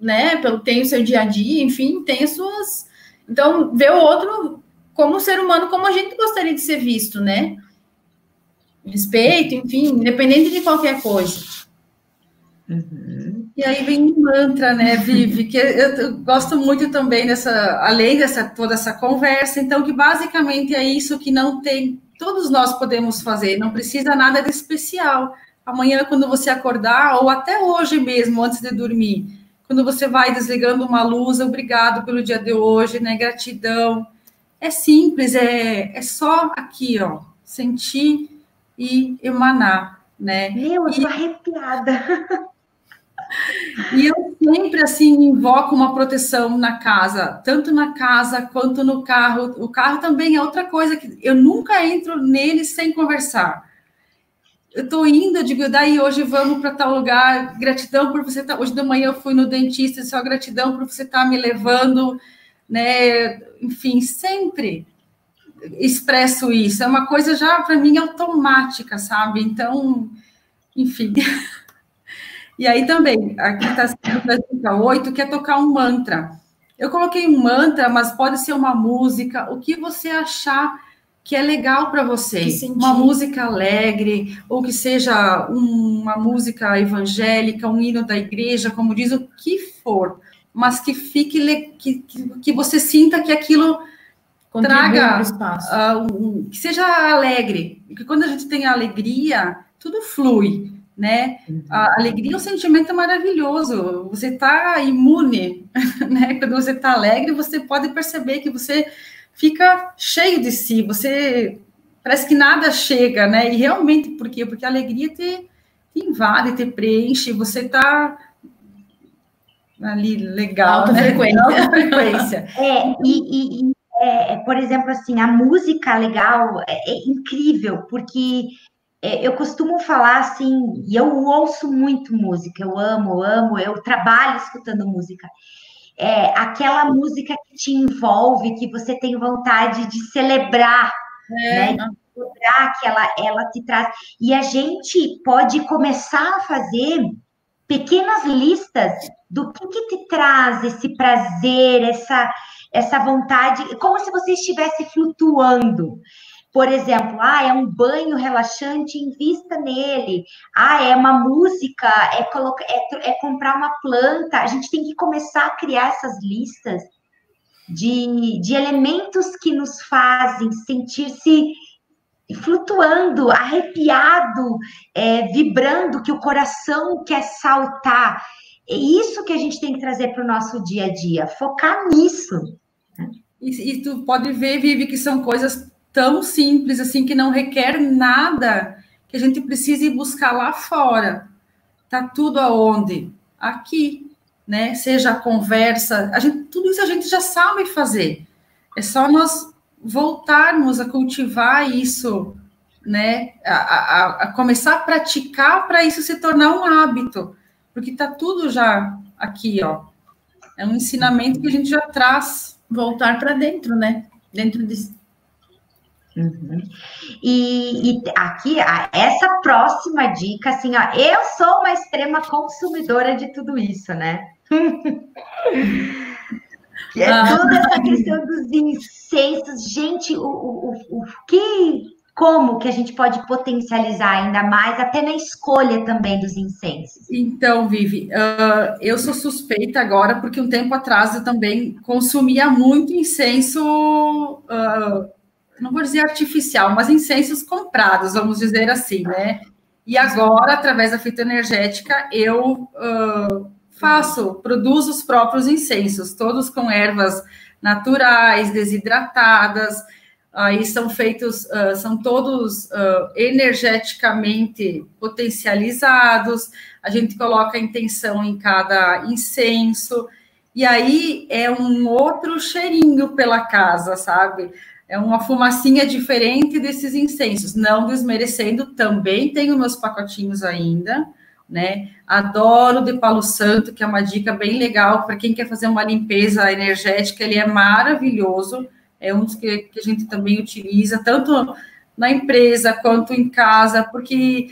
né, pelo, tem o seu dia a dia, enfim, tem as suas então, ver o outro como um ser humano, como a gente gostaria de ser visto, né? Respeito, enfim, independente de qualquer coisa. Uhum. E aí vem o mantra, né, Vivi? Que eu gosto muito também dessa, além dessa toda essa conversa, então que basicamente é isso que não tem, todos nós podemos fazer, não precisa nada de especial. Amanhã, quando você acordar, ou até hoje mesmo, antes de dormir, quando você vai desligando uma luz, obrigado pelo dia de hoje, né? Gratidão. É simples, é, é só aqui, ó, sentir e emanar, né? Meu, eu tô e, arrepiada. *laughs* E eu sempre, assim, invoco uma proteção na casa, tanto na casa quanto no carro. O carro também é outra coisa que eu nunca entro nele sem conversar eu tô indo, eu digo, daí hoje vamos para tal lugar, gratidão por você estar. Tá, hoje de manhã eu fui no dentista, só gratidão por você estar tá me levando, né? Enfim, sempre expresso isso. É uma coisa já para mim automática, sabe? Então, enfim. *laughs* E aí também, aqui está sendo a 8, que é tocar um mantra. Eu coloquei um mantra, mas pode ser uma música, o que você achar que é legal para você, uma música alegre, ou que seja uma música evangélica, um hino da igreja, como diz o que for, mas que fique que, que, você sinta que aquilo traga uh, um, que seja alegre, porque quando a gente tem alegria, tudo flui, né? Uhum. A alegria é um sentimento maravilhoso. Você está imune, *laughs* né? Quando você está alegre, você pode perceber que você fica cheio de si, você parece que nada chega, né? E realmente, por quê? Porque a alegria te, te invade, te preenche, você tá ali legal, Alta né? frequência. Alta *laughs* frequência. É, e, e, é, por exemplo, assim, a música legal é, é incrível, porque é, eu costumo falar assim, e eu ouço muito música, eu amo, amo, eu trabalho escutando música é, aquela música que te envolve, que você tem vontade de celebrar, é. né? Celebrar que ela, ela te traz. E a gente pode começar a fazer pequenas listas do que, que te traz esse prazer, essa, essa vontade, como se você estivesse flutuando. Por exemplo, ah, é um banho relaxante, invista nele. Ah, é uma música, é, colocar, é, é comprar uma planta. A gente tem que começar a criar essas listas de, de elementos que nos fazem sentir-se flutuando, arrepiado, é, vibrando, que o coração quer saltar. É isso que a gente tem que trazer para o nosso dia a dia, focar nisso. E, e tu pode ver, Vivi, que são coisas tão simples assim que não requer nada que a gente precise buscar lá fora. Tá tudo aonde? Aqui, né? Seja a conversa, a gente, tudo isso a gente já sabe fazer. É só nós voltarmos a cultivar isso, né? A, a, a começar a praticar para isso se tornar um hábito, porque tá tudo já aqui, ó. É um ensinamento que a gente já traz. Voltar para dentro, né? Dentro de, Uhum. E, e, aqui, essa próxima dica, assim, ó, eu sou uma extrema consumidora de tudo isso, né? *laughs* é ah. toda essa questão dos incensos. Gente, o, o, o, que como que a gente pode potencializar ainda mais, até na escolha também dos incensos? Então, Vivi, uh, eu sou suspeita agora, porque um tempo atrás eu também consumia muito incenso, uh, não vou dizer artificial, mas incensos comprados, vamos dizer assim, né? E agora, através da fitoenergética, eu uh, faço, produzo os próprios incensos, todos com ervas naturais, desidratadas, aí são feitos, uh, são todos uh, energeticamente potencializados, a gente coloca a intenção em cada incenso, e aí é um outro cheirinho pela casa, sabe? É uma fumacinha diferente desses incensos, não desmerecendo, também tenho meus pacotinhos ainda, né? Adoro de Palo Santo, que é uma dica bem legal para quem quer fazer uma limpeza energética, ele é maravilhoso é um dos que, que a gente também utiliza, tanto na empresa quanto em casa, porque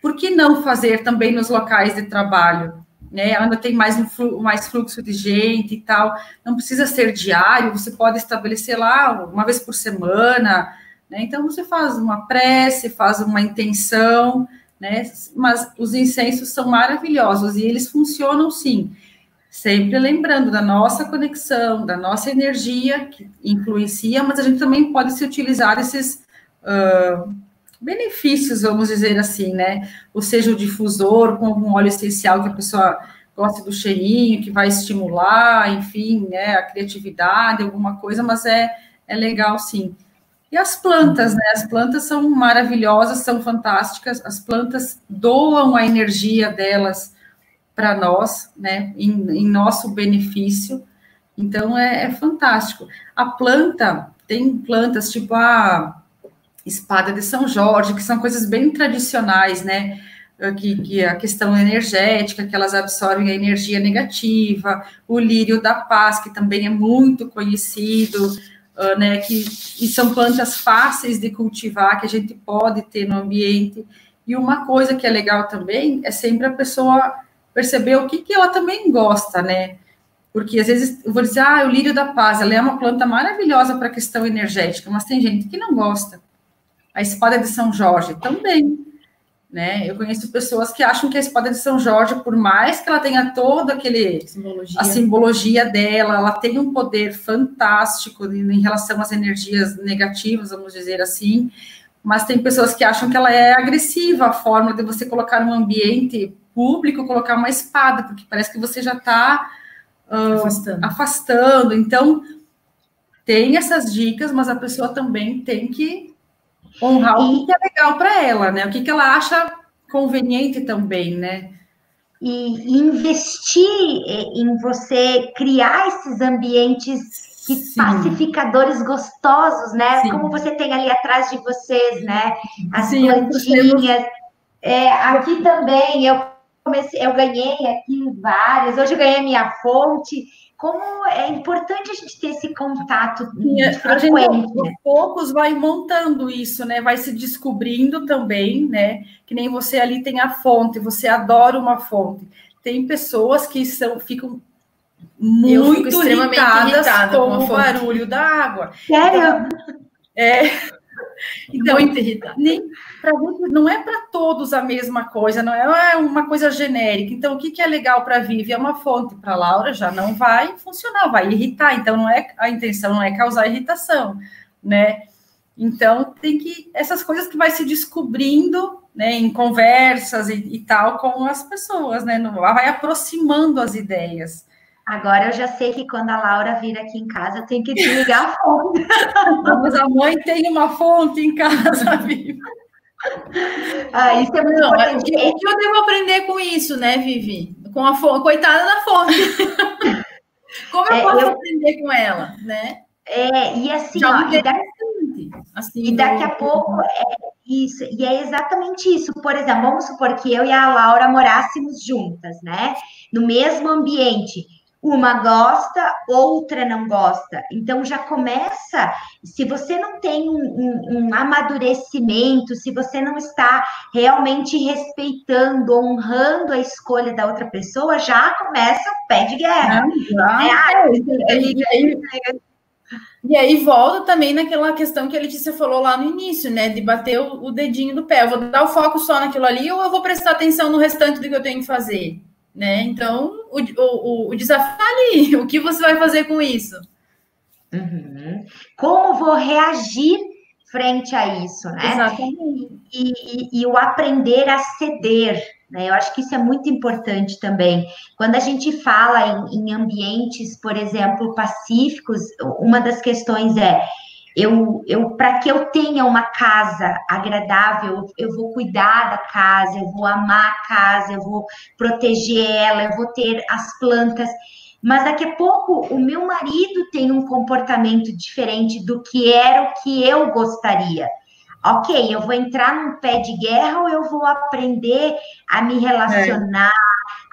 por que não fazer também nos locais de trabalho? Né, ainda tem mais, mais fluxo de gente e tal, não precisa ser diário, você pode estabelecer lá uma vez por semana, né, então você faz uma prece, faz uma intenção, né, mas os incensos são maravilhosos e eles funcionam sim, sempre lembrando da nossa conexão, da nossa energia, que influencia, mas a gente também pode se utilizar desses uh, benefícios, vamos dizer assim, né? Ou seja, o difusor com algum óleo essencial que a pessoa gosta do cheirinho, que vai estimular, enfim, né, a criatividade, alguma coisa, mas é, é legal sim. E as plantas, né? As plantas são maravilhosas, são fantásticas, as plantas doam a energia delas para nós, né, em, em, nosso benefício. Então é, é, fantástico. A planta tem plantas tipo a espada de São Jorge, que são coisas bem tradicionais, né? Que, que a questão energética, que elas absorvem a energia negativa, o lírio da paz, que também é muito conhecido, uh, né? Que e são plantas fáceis de cultivar, que a gente pode ter no ambiente. E uma coisa que é legal também é sempre a pessoa perceber o que, que ela também gosta, né? Porque às vezes eu vou dizer, ah, o lírio da paz, ela é uma planta maravilhosa para a questão energética, mas tem gente que não gosta. A espada de São Jorge também, né? Eu conheço pessoas que acham que a espada de São Jorge, por mais que ela tenha todo aquele simbologia. a simbologia dela, ela tem um poder fantástico em relação às energias negativas, vamos dizer assim. Mas tem pessoas que acham que ela é agressiva, a forma de você colocar um ambiente público colocar uma espada, porque parece que você já está uh, afastando. afastando. Então, tem essas dicas, mas a pessoa também tem que honrar e, o que é legal para ela, né? O que, que ela acha conveniente também, né? E investir em você criar esses ambientes Sim. pacificadores gostosos, né? Sim. Como você tem ali atrás de vocês, né? As Sim, plantinhas. É, aqui também eu comecei, eu ganhei aqui várias, hoje eu ganhei minha fonte. Como é importante a gente ter esse contato Sim, frequente. A gente, aos poucos vai montando isso, né? Vai se descobrindo também, né? Que nem você ali tem a fonte, você adora uma fonte. Tem pessoas que são, ficam muito irritadas com, com o barulho da água. Sério? Então, é, então, Muito irritante. Nem, não é para todos a mesma coisa, não é uma coisa genérica. Então, o que, que é legal para a Vivi é uma fonte, para a Laura já não vai funcionar, vai irritar. Então, não é a intenção não é causar irritação, né? Então, tem que essas coisas que vai se descobrindo, né, em conversas e, e tal com as pessoas, né? Vai aproximando as ideias. Agora eu já sei que quando a Laura vir aqui em casa, eu tenho que desligar a fonte. *laughs* Mas a mãe tem uma fonte em casa, *laughs* Vivi. Ah, isso é muito Não, importante. O que, eu devo aprender com isso, né, Vivi? Com a fonte, coitada da fonte. *laughs* Como eu é, posso eu... aprender com ela, né? É, e assim, ó, e, daqui, assim, e daqui a pouco é isso, e é exatamente isso. Por exemplo, vamos supor que eu e a Laura morássemos juntas, né? No mesmo ambiente uma gosta, outra não gosta. Então já começa, se você não tem um, um, um, amadurecimento, se você não está realmente respeitando, honrando a escolha da outra pessoa, já começa o pé de guerra. Não, é, ah, é, é, E aí volta também naquela questão que a Letícia falou lá no início, né? De bater o, o dedinho do pé. Eu vou dar o foco só naquilo ali ou eu vou prestar atenção no restante do que eu tenho que fazer? Né? Então, o, o, o desafio tá ali. *laughs* O que você vai fazer com isso? Uhum. Como vou reagir frente a isso, né? Exatamente. E, e, e, o aprender a ceder, né? Eu acho que isso é muito importante também. Quando a gente fala em, em ambientes, por exemplo, pacíficos, uma das questões é eu, eu para que eu tenha uma casa agradável, eu vou cuidar da casa, eu vou amar a casa, eu vou proteger ela, eu vou ter as plantas mas daqui a pouco o meu marido tem um comportamento diferente do que era o que eu gostaria. Ok, eu vou entrar num pé de guerra ou eu vou aprender a me relacionar, é.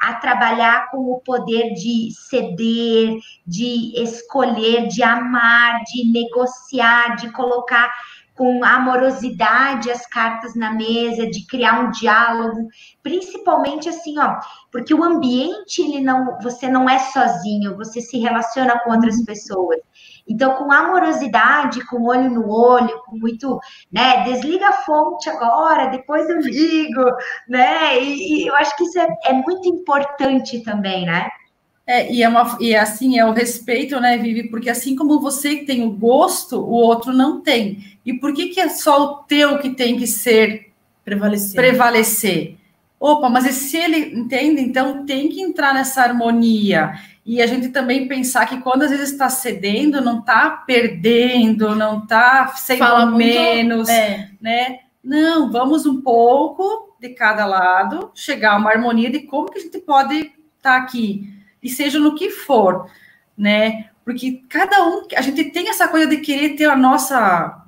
A trabalhar com o poder de ceder, de escolher, de amar, de negociar, de colocar com amorosidade as cartas na mesa, de criar um diálogo, principalmente assim, ó, porque o ambiente ele não, você não é sozinho, você se relaciona com outras uhum. pessoas. Então, com amorosidade, com olho no olho, com muito, né, desliga a fonte agora, depois eu ligo, né? E, e eu acho que isso é, é muito importante também, né? É, e, é uma, e assim, é o respeito, né, Vivi? Porque assim como você tem o gosto, o outro não tem. E por que, que é só o teu que tem que ser prevalecer? prevalecer? Opa, mas e se ele entende? Então tem que entrar nessa harmonia. E a gente também pensar que quando às vezes está cedendo, não está perdendo, não está sendo Fala menos, é. né? Não, vamos um pouco de cada lado, chegar a uma harmonia de como que a gente pode estar tá aqui, e seja no que for, né? Porque cada um, a gente tem essa coisa de querer ter a nossa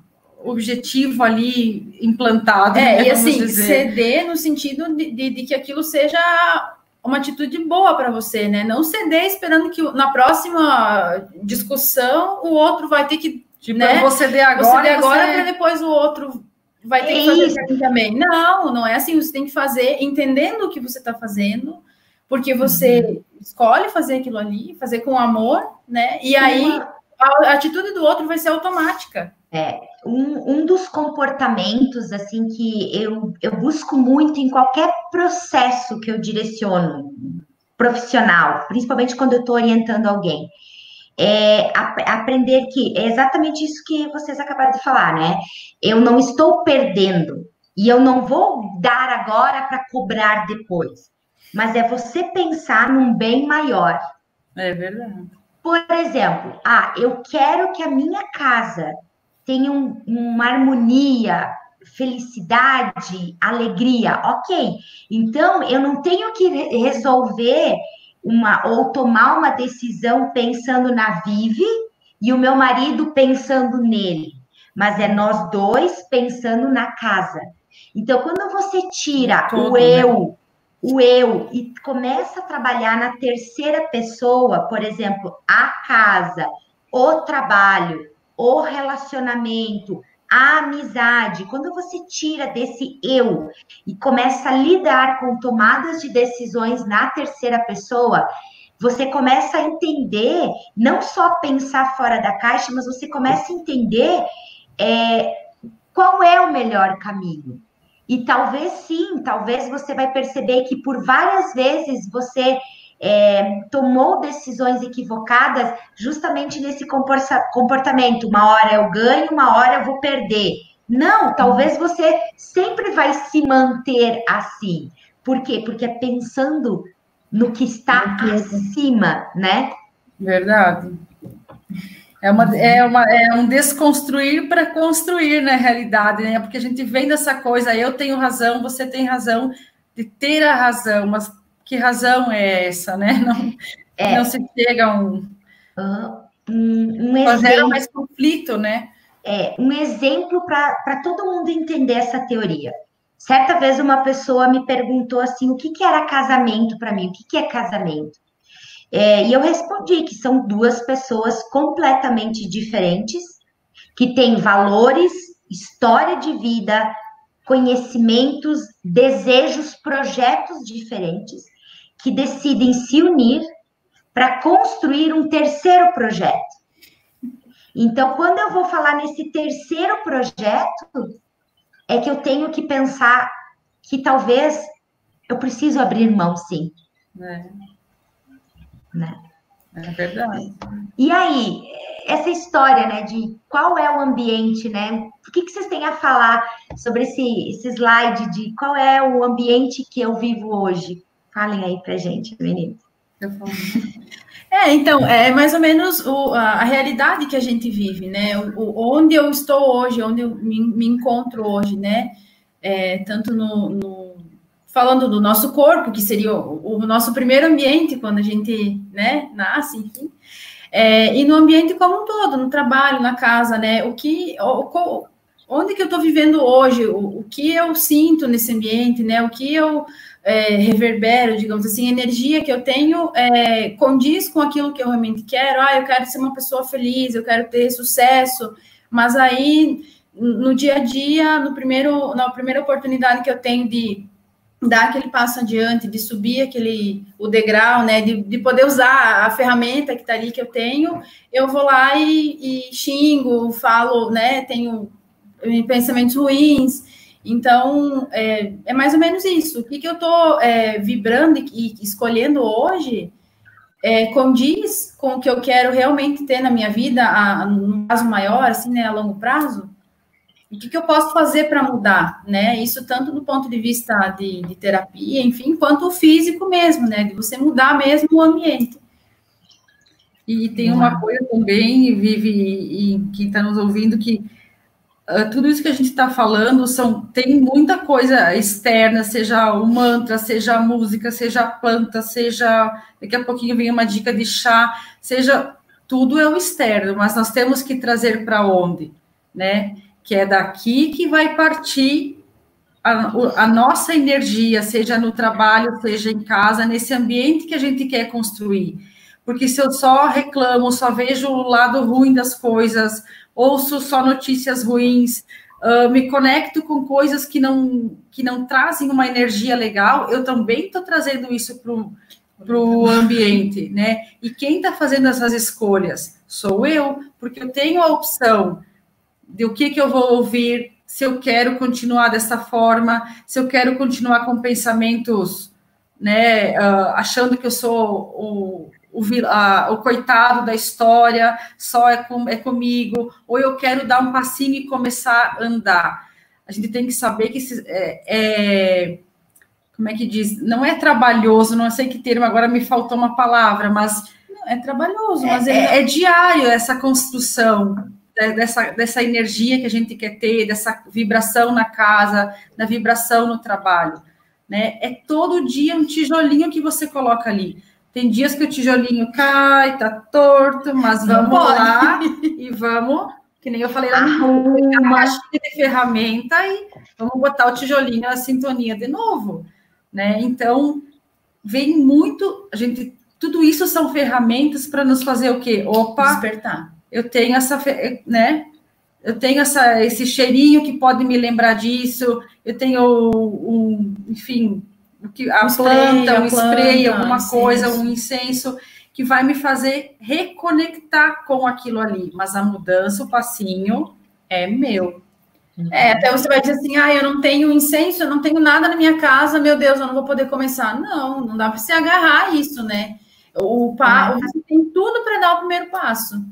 objetivo ali implantado. É, né, e assim, dizer. ceder no sentido de, de, de, que aquilo seja uma atitude boa para você, né? Não ceder esperando que na próxima discussão o outro vai ter que. Tipo, né? eu vou ceder agora. Vou ceder agora você... para depois o outro vai ter é que fazer assim também. Não, não é assim. Você tem que fazer entendendo o que você está fazendo, porque você uhum. escolhe fazer aquilo ali, fazer com amor, né? E Sim. aí a atitude do outro vai ser automática. É, um, um dos comportamentos assim que eu, eu busco muito em qualquer processo que eu direciono profissional, principalmente quando eu estou orientando alguém, é ap aprender que é exatamente isso que vocês acabaram de falar, né? Eu não estou perdendo e eu não vou dar agora para cobrar depois, mas é você pensar num bem maior. É verdade. Por exemplo, ah, eu quero que a minha casa tenham uma harmonia, felicidade, alegria, ok. Então, eu não tenho que resolver uma ou tomar uma decisão pensando na Vive e o meu marido pensando nele, mas é nós dois pensando na casa. Então, quando você tira Todo, o eu, né? o eu e começa a trabalhar na terceira pessoa, por exemplo, a casa, o trabalho, o relacionamento, a amizade, quando você tira desse eu e começa a lidar com tomadas de decisões na terceira pessoa, você começa a entender, não só pensar fora da caixa, mas você começa a entender é, qual é o melhor caminho. E talvez sim, talvez você vai perceber que por várias vezes você é, tomou decisões equivocadas justamente nesse comportamento. Uma hora eu ganho, uma hora eu vou perder. Não, talvez você sempre vai se manter assim. Por quê? Porque é pensando no que está acima, né? Verdade. É, uma, é, uma, é um desconstruir para construir na né, realidade, né? Porque a gente vem dessa coisa, eu tenho razão, você tem razão, de ter a razão, mas que razão é essa, né? *laughs* Não, é. não se chega a um. um, um exemplo. mais conflito, né? É, um exemplo para todo mundo entender essa teoria. Certa vez uma pessoa me perguntou assim: o que, que era casamento para mim? O que, que é casamento? É, e eu respondi que são duas pessoas completamente diferentes, que têm valores, história de vida, conhecimentos, desejos, projetos diferentes, que decidem se unir para construir um terceiro projeto. Então, quando eu vou falar nesse terceiro projeto, é que eu tenho que pensar que talvez eu preciso abrir mão, sim. É. Né? É verdade. E aí, essa história, né, de qual é o ambiente, né? O que, que vocês têm a falar sobre esse, esse slide de qual é o ambiente que eu vivo hoje? Falem aí pra gente, meninos. É, então, é mais ou menos o, a, a, realidade que a gente vive, né? O, onde eu estou hoje, onde eu me, me encontro hoje, né? É, tanto no, no, falando do nosso corpo, que seria o, o, nosso primeiro ambiente quando a gente, né, nasce, enfim, é, e no ambiente como um todo, no trabalho, na casa, né? O que, o, onde que eu estou vivendo hoje? O, o que eu sinto nesse ambiente, né? O que eu é, reverbero, digamos assim, energia que eu tenho é, condiz com aquilo que eu realmente quero. Ah, eu quero ser uma pessoa feliz, eu quero ter sucesso, mas aí no dia a dia, no primeiro, na primeira oportunidade que eu tenho de dar aquele passo adiante, de subir aquele o degrau, né, de, de poder usar a ferramenta que está ali que eu tenho, eu vou lá e, e xingo, falo, né, tenho pensamentos ruins, então, é, é, mais ou menos isso. O que, que eu estou é, vibrando e, e, escolhendo hoje é, condiz com o que eu quero realmente ter na minha vida, a, no prazo maior, assim, né, a longo prazo? O que, que eu posso fazer para mudar, né? Isso tanto do ponto de vista de, de, terapia, enfim, quanto o físico mesmo, né? De você mudar mesmo o ambiente. E tem uma coisa também, Vive, e, e quem está nos ouvindo, que tudo isso que a gente está falando são tem muita coisa externa, seja o mantra, seja a música, seja a planta, seja daqui a pouquinho vem uma dica de chá, seja tudo é o externo, mas nós temos que trazer para onde, né? Que é daqui que vai partir a, a nossa energia, seja no trabalho, seja em casa, nesse ambiente que a gente quer construir. Porque se eu só reclamo, só vejo o lado ruim das coisas, ouço só notícias ruins, uh, me conecto com coisas que não, que não trazem uma energia legal, eu também estou trazendo isso para o ambiente, né? E quem está fazendo essas escolhas? Sou eu, porque eu tenho a opção de o que, que eu vou ouvir, se eu quero continuar dessa forma, se eu quero continuar com pensamentos, né, uh, achando que eu sou o, o, a, o coitado da história, só é, com, é comigo, ou eu quero dar um passinho e começar a andar. A gente tem que saber que é, é, como é que diz? Não é trabalhoso, não sei que termo, agora me faltou uma palavra, mas é trabalhoso, mas é, é, é diário essa construção dessa, dessa energia que a gente quer ter, dessa vibração na casa, da vibração no trabalho. Né? É todo dia um tijolinho que você coloca ali. Tem dias que o tijolinho cai, tá torto, mas vamos lá e vamos, que nem eu falei lá no caixinha de ferramenta e vamos botar o tijolinho na sintonia de novo, né? Então, vem muito, a gente, tudo isso são ferramentas para nos fazer o quê? Opa, despertar. Eu tenho essa, né? Eu tenho essa, esse cheirinho que pode me lembrar disso, eu tenho um, enfim, que a um planta, um spray, alguma incenso. coisa, um incenso que vai me fazer reconectar com aquilo ali. Mas a mudança, o passinho é meu. É, até você vai dizer assim, ah, eu não tenho incenso, eu não tenho nada na minha casa, meu Deus, eu não vou poder começar. Não, não dá para você agarrar isso, né? O pa... Você tem tudo para dar o primeiro passo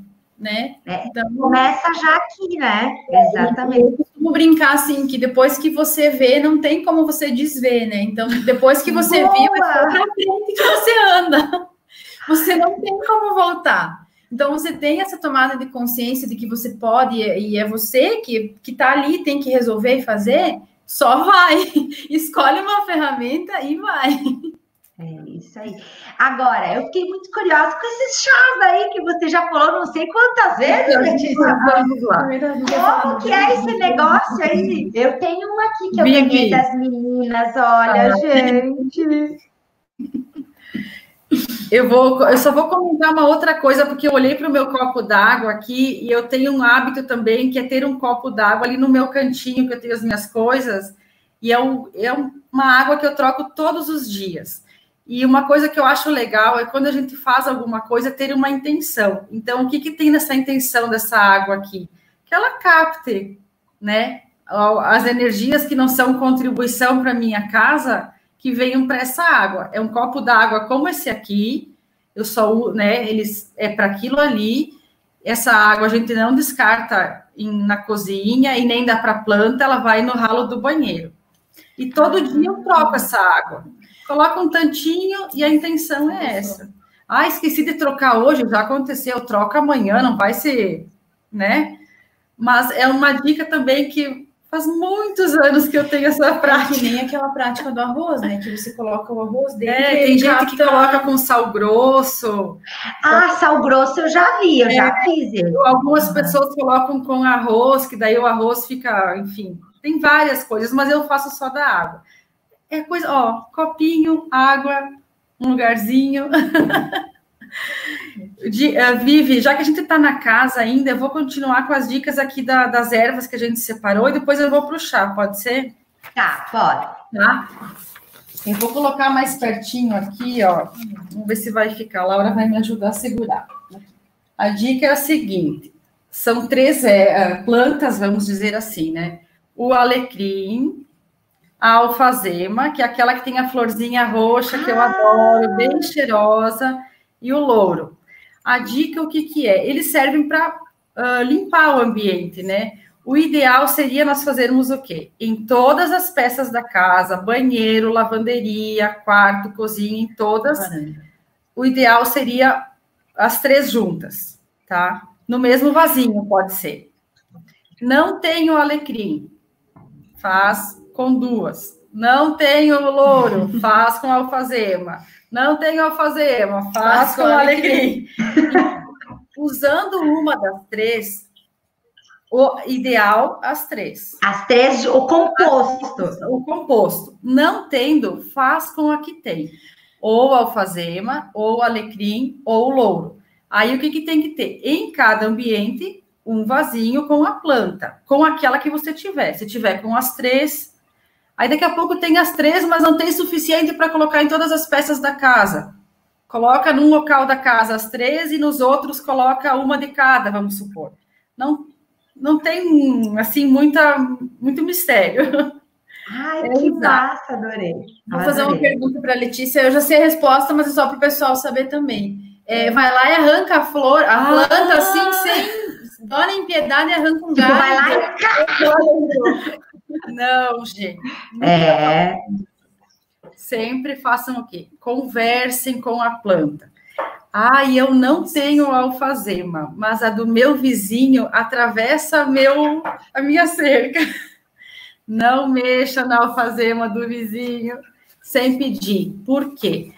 né? É, então, começa já aqui, né? Exatamente. Costumo brincar assim, que depois que você vê, não tem como você desver, né? Então, depois que você Boa! viu, é frente que você anda. Você não tem como voltar. Então, você tem essa tomada de consciência de que você pode, e é você que está ali, tem que resolver e fazer, só vai. *laughs* Escolhe uma ferramenta e vai. É isso aí. Agora, eu fiquei muito curiosa com esses chás aí que você já falou não sei quantas vezes, Letícia. Vamos lá. Como que é esse negócio aí? Eu tenho um aqui que eu Big. ganhei das meninas, olha, ah, gente. Eu vou, eu só vou comentar uma outra coisa, porque eu olhei para o meu copo d'água aqui e eu tenho um hábito também que é ter um copo d'água ali no meu cantinho, que eu tenho as minhas coisas, e é, um, é uma água que eu troco todos os dias. E uma coisa que eu acho legal é quando a gente faz alguma coisa ter uma intenção. Então, o que, que tem nessa intenção dessa água aqui? Que ela capte, né? As energias que não são contribuição para minha casa, que venham para essa água. É um copo d'água como esse aqui, eu só, né? Eles é para aquilo ali. Essa água a gente não descarta em, na cozinha e nem dá para planta, ela vai no ralo do banheiro. E todo dia eu troco essa água. Coloca um tantinho e a intenção é essa. Ah, esqueci de trocar hoje, já aconteceu, troca amanhã, não vai ser, né? Mas é uma dica também que faz muitos anos que eu tenho essa prática. É que nem aquela prática do arroz, né? Que você coloca o arroz dentro. É, tem gente que coloca com sal grosso. Ah, sal grosso eu já vi, eu é, já fiz. Algumas pessoas colocam com arroz, que daí o arroz fica, enfim, tem várias coisas, mas eu faço só da água. É coisa, ó, copinho, água, um lugarzinho. *laughs* De, uh, Vivi, já que a gente está na casa ainda, eu vou continuar com as dicas aqui da, das ervas que a gente separou e depois eu vou para o chá, pode ser? Tá, pode. Tá? Eu vou colocar mais pertinho aqui, ó. Vamos ver se vai ficar. A Laura vai me ajudar a segurar. A dica é a seguinte: são três é, plantas, vamos dizer assim, né? O alecrim, a alfazema, que é aquela que tem a florzinha roxa, que eu ah. adoro, bem cheirosa, e o louro. A dica, o que, que é? Eles servem para uh, limpar o ambiente, né? O ideal seria nós fazermos o quê? Em todas as peças da casa, banheiro, lavanderia, quarto, cozinha, em todas. O ideal seria as três juntas, tá? No mesmo vasinho, pode ser. Não tenho alecrim, faz com duas. Não tenho louro, *laughs* faz com alfazema. Não tenho alfazema, faz, faz com, com alecrim. Usando uma das três, o ideal, as três. As três, o composto. O composto. Não tendo, faz com a que tem. Ou alfazema, ou alecrim, ou louro. Aí o que, que tem que ter? Em cada ambiente, um vasinho com a planta, com aquela que você tiver. Se tiver com as três, Aí daqui a pouco tem as três, mas não tem suficiente para colocar em todas as peças da casa. Coloca num local da casa as três e nos outros coloca uma de cada, vamos supor. Não, não tem assim muita muito mistério. Ai, é que massa, adorei. Vou adorei. fazer uma pergunta para a Letícia. Eu já sei a resposta, mas é só para o pessoal saber também. É, vai lá e arranca a flor, a ah, planta assim, sem dó nem piedade, arranca um galho. Vai lá e... *laughs* Não, gente. É. Sempre façam o quê? Conversem com a planta. Ah, e eu não tenho alfazema, mas a do meu vizinho atravessa meu, a minha cerca. Não mexa na alfazema do vizinho sem pedir. Por quê?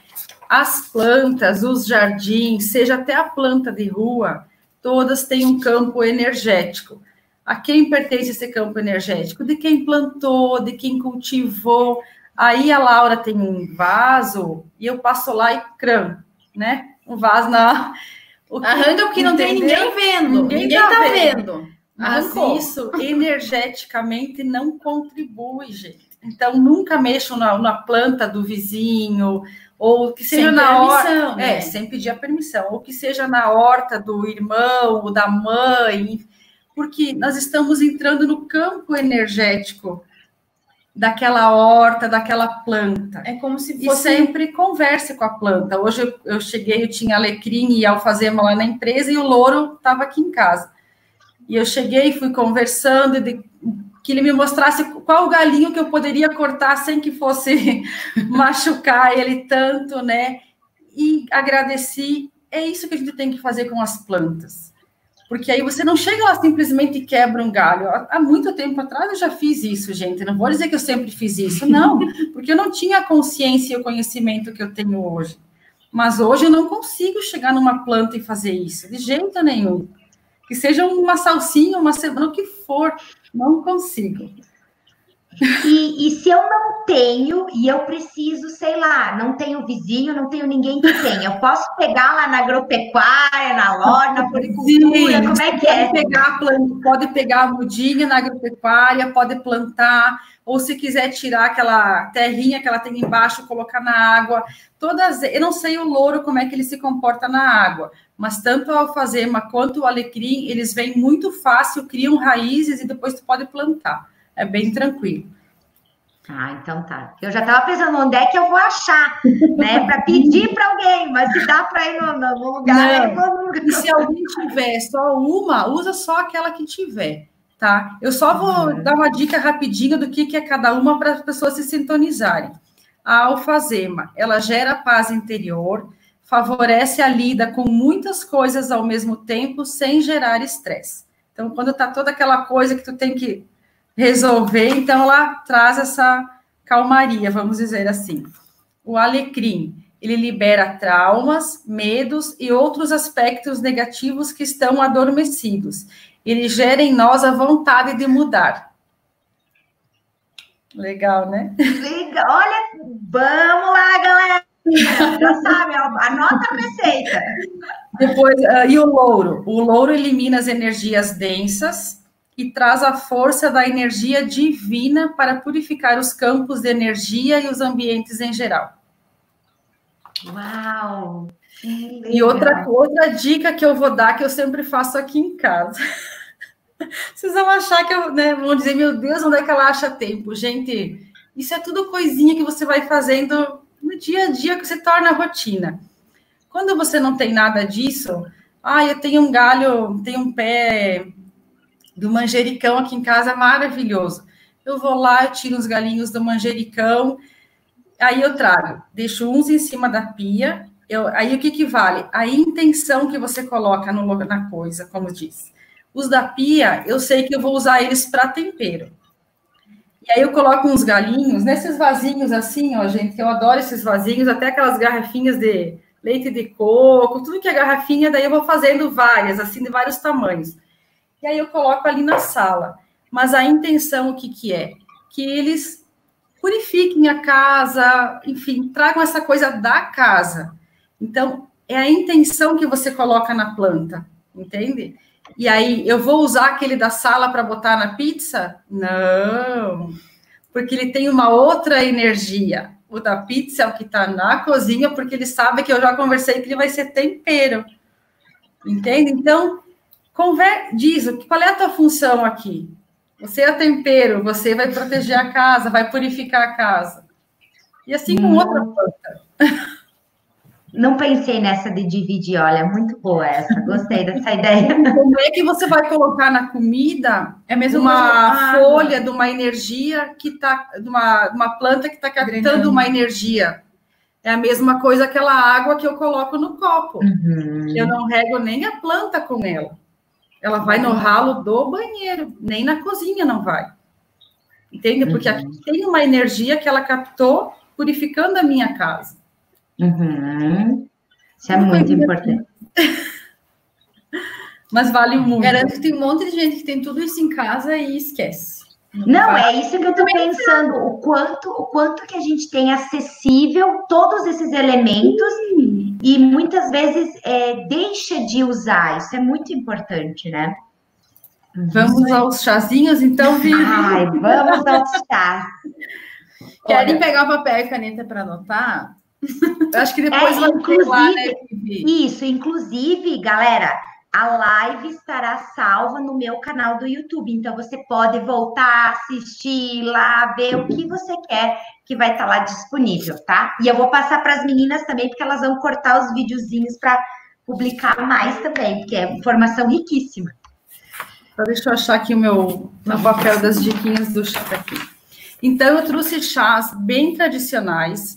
As plantas, os jardins, seja até a planta de rua, todas têm um campo energético. A quem pertence esse campo energético? De quem plantou, de quem cultivou. Aí a Laura tem um vaso e eu passo lá e crã, né? Um vaso na. O que, Arranca porque não tem ninguém vendo. Ninguém, ninguém tá, tá vendo. vendo. Mas Arrancou. isso energeticamente não contribui, gente. Então nunca mexam na, na planta do vizinho, ou que seja sem na horta, né? é, sem pedir a permissão, ou que seja na horta do irmão ou da mãe, porque nós estamos entrando no campo energético daquela horta, daquela planta. É como se fosse... E sempre converse com a planta. Hoje eu, eu cheguei, eu tinha alecrim e alfazema lá na empresa e o louro estava aqui em casa. E eu cheguei, fui conversando, de, que ele me mostrasse qual galinho que eu poderia cortar sem que fosse *laughs* machucar ele tanto, né? E agradeci. É isso que a gente tem que fazer com as plantas. Porque aí você não chega lá simplesmente e quebra um galho. Há muito tempo atrás eu já fiz isso, gente. Não vou dizer que eu sempre fiz isso, não, *laughs* porque eu não tinha a consciência e o conhecimento que eu tenho hoje. Mas hoje eu não consigo chegar numa planta e fazer isso, de jeito nenhum. Que seja uma salsinha, uma semana, o que for, não consigo. E, e, se eu não tenho e eu preciso, sei lá, não tenho vizinho, não tenho ninguém que tenha, eu posso pegar lá na agropecuária, na loja, na floricultura, como é que é? Pode pegar, pode pegar a mudinha na agropecuária, pode plantar, ou se quiser tirar aquela terrinha que ela tem embaixo, colocar na água. Todas, eu não sei o louro como é que ele se comporta na água, mas tanto a alfazema quanto o alecrim, eles vêm muito fácil, criam raízes e depois tu pode plantar é bem tranquilo. Ah, então tá. Eu já estava pensando onde é que eu vou achar, né? *laughs* Para pedir para alguém, mas se dá para ir no, no lugar. Não. E se alguém tiver só uma, usa só aquela que tiver, tá? Eu só vou uhum. dar uma dica rapidinha do que, que é cada uma para as pessoas se sintonizarem. A alfazema, ela gera paz interior, favorece a lida com muitas coisas ao mesmo tempo, sem gerar estresse. Então, quando tá toda aquela coisa que tu tem que resolver, então ela traz essa calmaria, vamos dizer assim. O alecrim, ele libera traumas, medos e outros aspectos negativos que estão adormecidos. Ele gera em nós a vontade de mudar. Legal, né? Legal. Olha, vamos lá, galera. Já sabe, anota a receita. Depois, uh, e o louro? O louro elimina as energias densas, e traz a força da energia divina para purificar os campos de energia e os ambientes em geral. Uau! E outra, outra dica que eu vou dar, que eu sempre faço aqui em casa. *laughs* Vocês vão achar que eu, né, vão dizer, meu Deus, onde é que ela acha tempo? Gente, isso é tudo coisinha que você vai fazendo no dia a dia, que se torna rotina. Quando você não tem nada disso, ah, eu tenho um galho, tenho um pé do manjericão aqui em casa é maravilhoso. Eu vou lá, eu tiro os galinhos do manjericão, aí eu trago, deixo uns em cima da pia. Eu, aí o que, que vale? A intenção que você coloca no, na coisa, como diz. Os da pia, eu sei que eu vou usar eles para tempero. E aí eu coloco uns galinhos nesses vasinhos assim, ó, gente, que eu adoro esses vasinhos, até aquelas garrafinhas de leite de coco, tudo que é garrafinha, daí eu vou fazendo várias, assim, de vários tamanhos e aí eu coloco ali na sala. Mas a intenção, o que, que é? Que eles purifiquem a casa, enfim, tragam essa coisa da casa. Então, é a intenção que você coloca na planta, entende? E aí, eu vou usar aquele da sala para botar na pizza? Não, porque ele tem uma outra energia. O da pizza é o que está na cozinha, porque ele sabe que eu já conversei que ele vai ser tempero. Entende? Então, Conver diz qual é a tua função aqui. Você é tempero, você vai proteger a casa, vai purificar a casa. E assim com outra planta. *laughs* Não pensei nessa de dividir, olha, muito boa essa, gostei dessa ideia. *laughs* Como é que você vai colocar na comida? É mesmo uma folha de uma energia que está, de uma, uma planta que está captando uma energia. É a mesma coisa aquela água que eu coloco no copo. Uhum. Eu não rego nem a planta com ela. Ela vai no ralo do banheiro, nem na cozinha não vai. Entende? Porque uhum. aqui tem uma energia que ela captou purificando a minha casa. Uhum. Isso é muito importante. *laughs* Mas vale muito. Garanto que tem um monte de gente que tem tudo isso em casa e esquece. Não, não é isso que eu estou pensando. O quanto, o quanto que a gente tem acessível todos esses elementos e muitas vezes é, deixa de usar. Isso é muito importante, né? Vamos aos chazinhos, então, Vivi? Ai, vamos aos chás. *laughs* Querem pegar papel e caneta para anotar? Eu acho que depois é, vai inclusive, lá, né, Isso, inclusive, galera, a live estará salva no meu canal do YouTube. Então você pode voltar, assistir lá, ver o que você quer que vai estar lá disponível, tá? E eu vou passar para as meninas também, porque elas vão cortar os videozinhos para publicar mais também, porque é informação riquíssima. Então, deixa eu achar aqui o meu, meu papel das diquinhas do chá aqui. Então, eu trouxe chás bem tradicionais,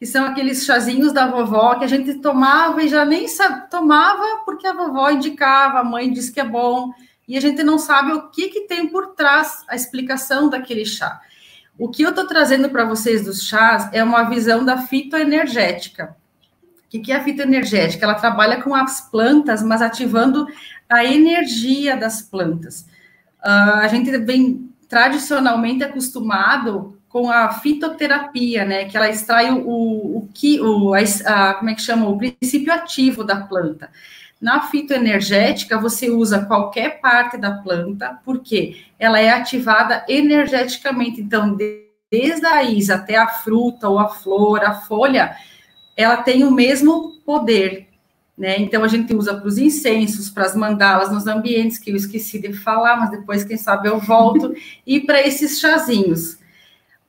que são aqueles chazinhos da vovó que a gente tomava e já nem sabe, tomava porque a vovó indicava, a mãe disse que é bom, e a gente não sabe o que, que tem por trás a explicação daquele chá. O que eu estou trazendo para vocês dos chás é uma visão da fitoenergética. O que, que é a fitoenergética? Ela trabalha com as plantas, mas ativando a energia das plantas. Uh, a gente vem tradicionalmente acostumado com a fitoterapia, né? Que ela extrai o, o que, o, a, como é que chama, o princípio ativo da planta. Na fitoenergética, você usa qualquer parte da planta, porque ela é ativada energeticamente. Então, desde a raiz até a fruta ou a flor, a folha, ela tem o mesmo poder. Né? Então, a gente usa para os incensos, para as mandalas nos ambientes, que eu esqueci de falar, mas depois, quem sabe, eu volto, *laughs* e para esses chazinhos.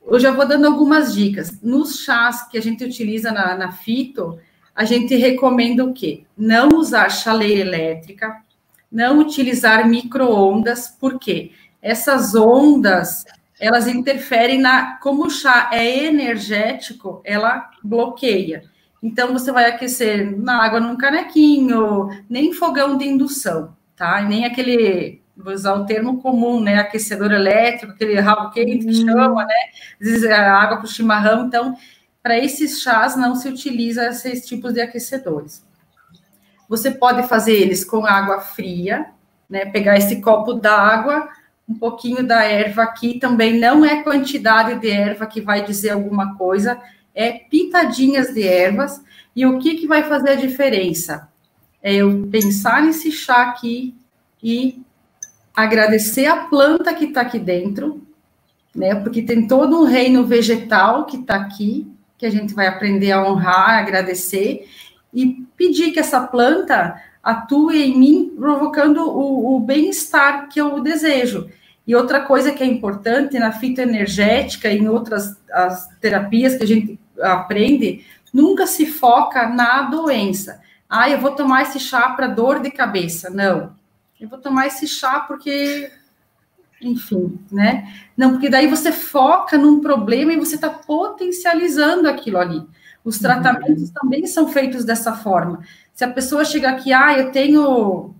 Eu já vou dando algumas dicas. Nos chás que a gente utiliza na, na fito, a gente recomenda o quê? Não usar chaleira elétrica, não utilizar micro-ondas, porque essas ondas, elas interferem na... Como o chá é energético, ela bloqueia. Então, você vai aquecer na água num canequinho, nem fogão de indução, tá? Nem aquele vou usar o termo comum, né? Aquecedor elétrico, aquele rabo quente que chama, né? Às vezes é água para o chimarrão. Então, para esses chás não se utiliza esses tipos de aquecedores. Você pode fazer eles com água fria, né? Pegar esse copo d'água, um pouquinho da erva aqui, também não é quantidade de erva que vai dizer alguma coisa, é pitadinhas de ervas. E o que, que vai fazer a diferença? É eu pensar nesse chá aqui e agradecer a planta que está aqui dentro, né? Porque tem todo um reino vegetal que está aqui, que a gente vai aprender a honrar, agradecer, e pedir que essa planta atue em mim, provocando o, o bem-estar que eu desejo. E outra coisa que é importante na fitoenergética e em outras as terapias que a gente aprende, nunca se foca na doença. Ah, eu vou tomar esse chá para dor de cabeça. Não eu vou tomar esse chá porque, enfim, né? Não, porque daí você foca num problema e você está potencializando aquilo ali. Os uhum. tratamentos uhum. também são feitos dessa forma. Se a pessoa chega aqui, ah, eu tenho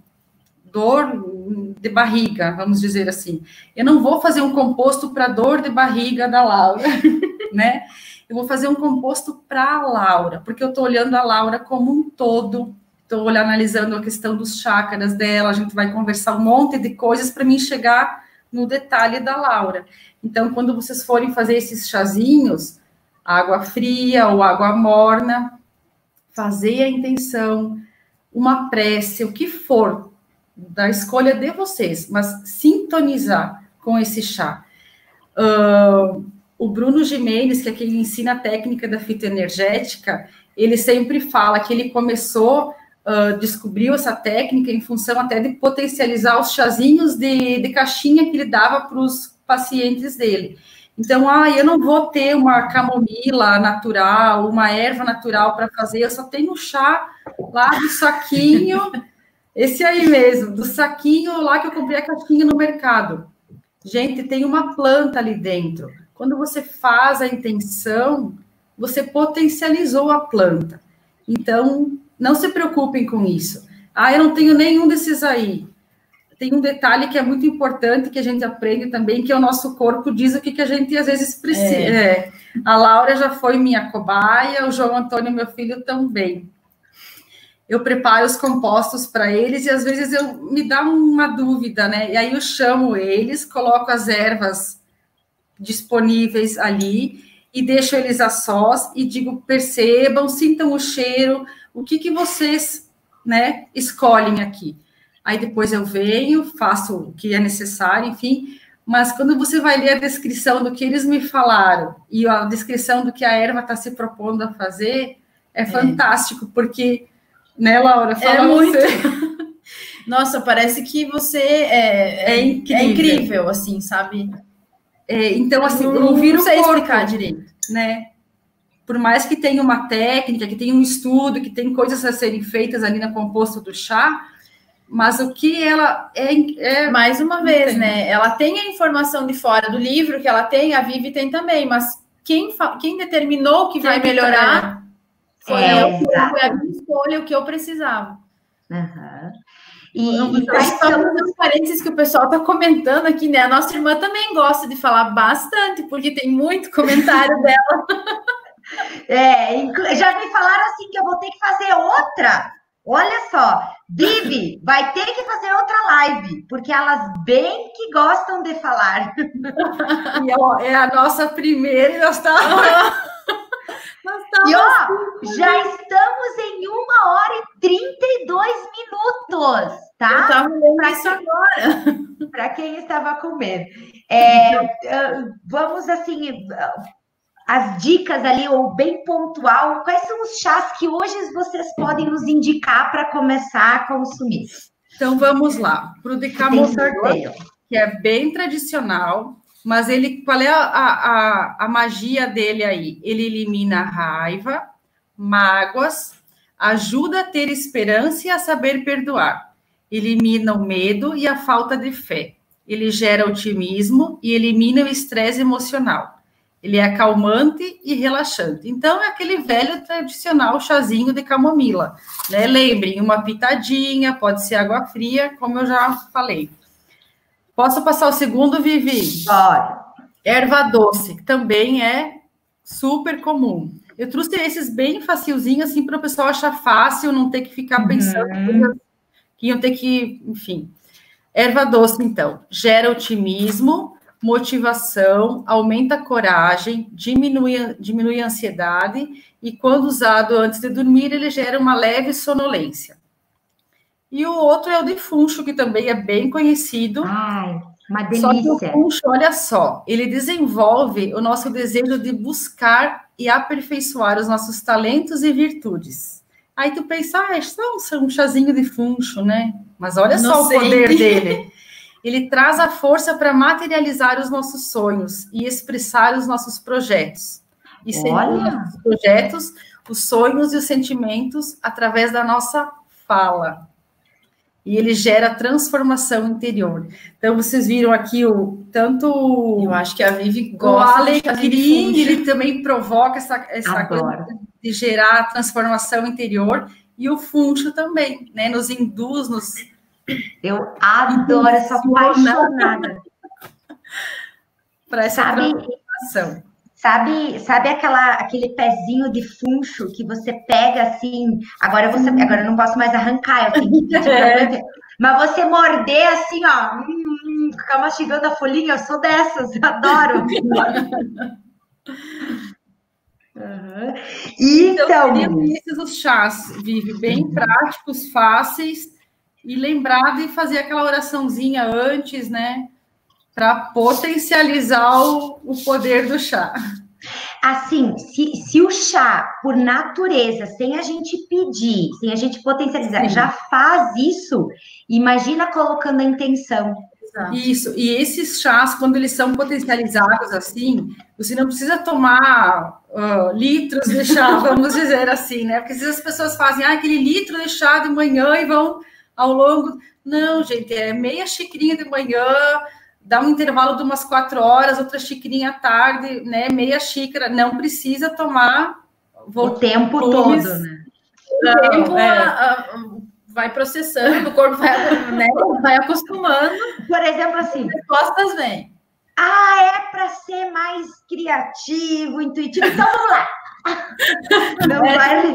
dor de barriga, vamos dizer assim, eu não vou fazer um composto para dor de barriga da Laura, *laughs* né? Eu vou fazer um composto para a Laura, porque eu estou olhando a Laura como um todo, estou analisando a questão dos chakras dela, a gente vai conversar um monte de coisas para mim chegar no detalhe da Laura. Então, quando vocês forem fazer esses chazinhos, água fria ou água morna, fazer a intenção, uma prece, o que for, da escolha de vocês, mas sintonizar com esse chá. Uh, o Bruno Jimenez, que é quem ensina a técnica da fitoenergética, ele sempre fala que ele começou uh, descobriu essa técnica em função até de potencializar os chazinhos de, de caixinha que ele dava para os pacientes dele. Então, ah, eu não vou ter uma camomila natural, uma erva natural para fazer, eu só tenho chá lá do saquinho, *laughs* esse aí mesmo, do saquinho lá que eu comprei a caixinha no mercado. Gente, tem uma planta ali dentro. Quando você faz a intenção, você potencializou a planta. Então, não se preocupem com isso. Ah, eu não tenho nenhum desses aí. Tem um detalhe que é muito importante que a gente aprende também, que é o nosso corpo diz o que, que a gente às vezes precisa. É. É. A Laura já foi minha cobaia, o João Antônio, meu filho, também. Eu preparo os compostos para eles e às vezes eu me dá uma dúvida, né? E aí eu chamo eles, coloco as ervas disponíveis ali e deixo eles a sós e digo: percebam, sintam o cheiro, o que, que vocês né, escolhem aqui. Aí depois eu venho, faço o que é necessário, enfim, mas quando você vai ler a descrição do que eles me falaram e a descrição do que a erva está se propondo a fazer, é, é. fantástico, porque, né, Laura, fala é muito. Você. *laughs* Nossa, parece que você é, é, incrível. é incrível, assim, sabe? É, então, assim, não, ouvir não sei o corpo, explicar direito, né? Por mais que tenha uma técnica, que tenha um estudo, que tem coisas a serem feitas ali na composta do chá, mas o que ela é, é mais uma vez, né? Ela tem a informação de fora do livro que ela tem, a Vivi tem também, mas quem, quem determinou que vai melhorar foi, é, eu, foi a minha escolha, o que eu precisava. Uhum. E, então, e só os parênteses que o pessoal está comentando aqui, né? A nossa irmã também gosta de falar bastante, porque tem muito comentário dela. *laughs* É, já me falaram assim que eu vou ter que fazer outra Olha só, Vivi, vai ter que fazer outra live, porque elas bem que gostam de falar. E ó, é a nossa primeira e nós estamos. *laughs* e ó, já estamos em uma hora e 32 minutos, tá? Eu tava lendo isso agora. *laughs* Para quem estava com medo. É, *laughs* vamos assim as dicas ali, ou bem pontual, quais são os chás que hoje vocês podem nos indicar para começar a consumir? Então vamos lá, para o decamodor, que é bem tradicional, mas ele, qual é a, a, a magia dele aí? Ele elimina a raiva, mágoas, ajuda a ter esperança e a saber perdoar, elimina o medo e a falta de fé, ele gera otimismo e elimina o estresse emocional ele é acalmante e relaxante. Então, é aquele velho tradicional chazinho de camomila. Né? Lembrem, uma pitadinha, pode ser água fria, como eu já falei. Posso passar o segundo, Vivi? Pode. Erva doce, que também é super comum. Eu trouxe esses bem facilzinhos, assim, para o pessoal achar fácil, não ter que ficar pensando uhum. que iam ter que, enfim. Erva doce, então, gera otimismo, motivação, aumenta a coragem, diminui, diminui a ansiedade e, quando usado antes de dormir, ele gera uma leve sonolência. E o outro é o defuncho, que também é bem conhecido. Ai, uma delícia. Só que o funcho, olha só, ele desenvolve o nosso desejo de buscar e aperfeiçoar os nossos talentos e virtudes. Aí tu pensa, ah, é só um chazinho de funcho, né? Mas olha Não só sei. o poder dele. *laughs* Ele traz a força para materializar os nossos sonhos e expressar os nossos projetos. E Olha. os projetos, os sonhos e os sentimentos através da nossa fala. E ele gera transformação interior. Então, vocês viram aqui o tanto. Eu acho que a Vivi gosta. O alecrim, ele também provoca essa, essa coisa de gerar transformação interior. E o funcho também, né? Nos induz, nos eu adoro essa apaixonada. Para essa sabe, Sabe, sabe aquela, aquele pezinho de funcho que você pega assim? Agora você, agora eu não posso mais arrancar, eu tenho que *laughs* é. Mas você morder assim, ó, hum, ficar mastigando a folhinha, eu sou dessas, *laughs* eu adoro. Uhum. Então, então esses os chás, Vive, bem uhum. práticos, fáceis e lembrar de fazer aquela oraçãozinha antes, né? Para potencializar o, o poder do chá. Assim, se, se o chá, por natureza, sem a gente pedir, sem a gente potencializar, Sim. já faz isso, imagina colocando a intenção. Isso, e esses chás, quando eles são potencializados assim, você não precisa tomar uh, litros de chá, *laughs* vamos dizer assim, né? Porque às vezes as pessoas fazem ah, aquele litro de chá de manhã e vão ao longo. Não, gente, é meia xicrinha de manhã, dá um intervalo de umas quatro horas, outra xicrinha à tarde, né? Meia xícara. Não precisa tomar o tempo todo, né? O tempo é. a, a, vai processando, o corpo vai, né, vai acostumando. Por exemplo, assim. As respostas vêm. Ah, é para ser mais criativo, intuitivo. Então vamos lá. *laughs* Não é. vai.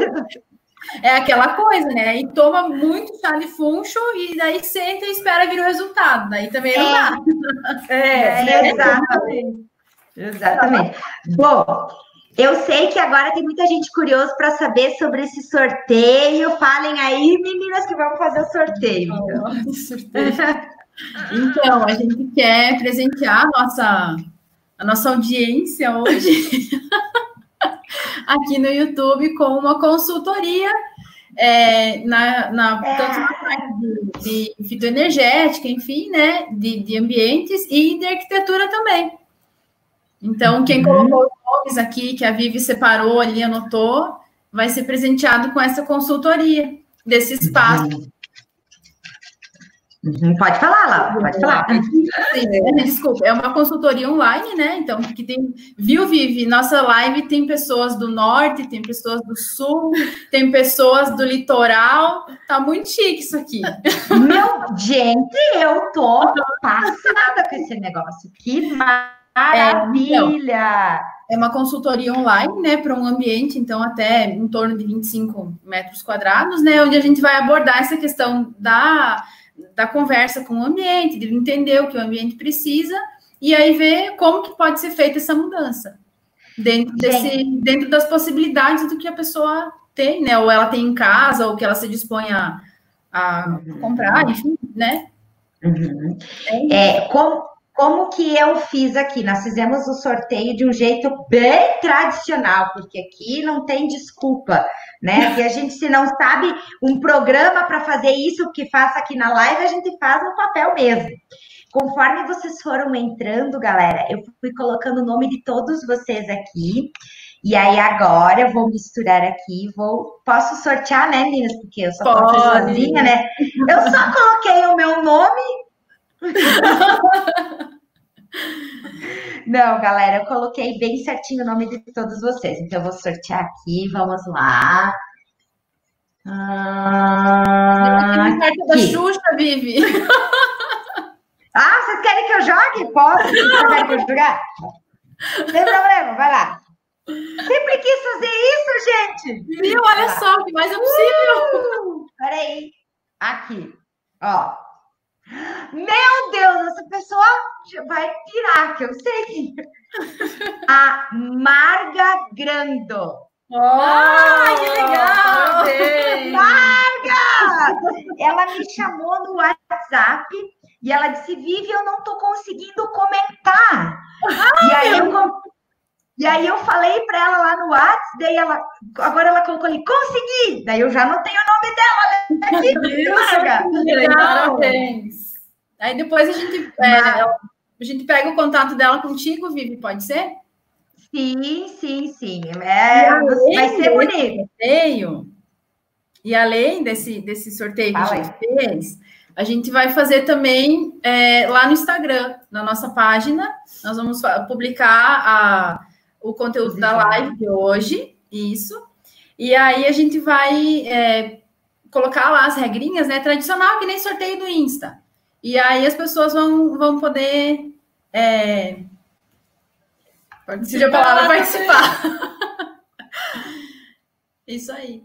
É aquela coisa, né? E toma muito chá de funcho e daí senta e espera vir o resultado. Daí também não é. dá. É, *laughs* é, exatamente. Exatamente. Bom, eu sei que agora tem muita gente curiosa para saber sobre esse sorteio. Falem aí, meninas, que vamos fazer o sorteio. Oh, sorteio. *laughs* então, a gente quer presentear a nossa, a nossa audiência hoje *laughs* aqui no YouTube com uma consultoria é, na, na, é. tanto na parte de, de fitoenergética, enfim, né, de, de, ambientes e de arquitetura também. Então, quem uhum. colocou os nomes aqui, que a Vivi separou ali, anotou, vai ser presenteado com essa consultoria desse espaço. Uhum. Pode falar, lá, pode falar. Desculpa, é uma consultoria online, né? Então, que tem, viu, Vivi? Nossa live tem pessoas do norte, tem pessoas do sul, tem pessoas do litoral. Tá muito chique isso aqui. Meu, gente, eu tô passada com esse negócio. Que Maravilha! É, é uma consultoria online, né, para um ambiente, então até em torno de 25 metros quadrados, né, onde a gente vai abordar essa questão da, da conversa com o ambiente, de entender o que o ambiente precisa e aí ver como que pode ser feita essa mudança dentro desse, dentro das possibilidades do que a pessoa tem, né, ou ela tem em casa, ou que ela se dispõe a, a uhum. comprar, enfim, né? Uhum. É, como, como que eu fiz aqui? Nós fizemos o sorteio de um jeito bem tradicional, porque aqui não tem desculpa, né? Que a gente, se não sabe um programa para fazer isso que faça aqui na live, a gente faz no papel mesmo. Conforme vocês foram entrando, galera, eu fui colocando o nome de todos vocês aqui. E aí agora eu vou misturar aqui, vou posso sortear, né, meninas? Porque eu só tô sozinha, né? Eu só coloquei o meu nome. *laughs* Não, galera, eu coloquei bem certinho o nome de todos vocês. Então eu vou sortear aqui, vamos lá. Ah, aqui. da Xuxa, Vivi. *laughs* Ah, vocês querem que eu jogue? Posso? Vocês querem que eu jogar? Sem problema, vai lá. Sempre quis fazer isso, gente. Viu? Olha só, que mais é possível. Uh, peraí. Aqui, ó. Meu Deus, essa pessoa vai pirar, que eu sei. *laughs* A Marga Grando. Oh, que legal! Marga! Ela me chamou no WhatsApp e ela disse: Vivi, eu não estou conseguindo comentar. e aí eu, e aí eu falei para ela lá no WhatsApp, daí ela, agora ela colocou ali, consegui! Daí eu já não tenho o nome dela, *laughs* aqui, Isso, Parabéns! Aí depois a gente, é, a gente pega o contato dela contigo, Vivi, pode ser? Sim, sim, sim. É, vai ser bonito. Sorteio, e além desse, desse sorteio que a gente fez, a gente vai fazer também é, lá no Instagram, na nossa página. Nós vamos publicar a, o conteúdo da live de hoje, isso. E aí a gente vai é, colocar lá as regrinhas, né? Tradicional, que nem sorteio do Insta. E aí as pessoas vão, vão poder. É, participar, a palavra *laughs* participar. Isso aí.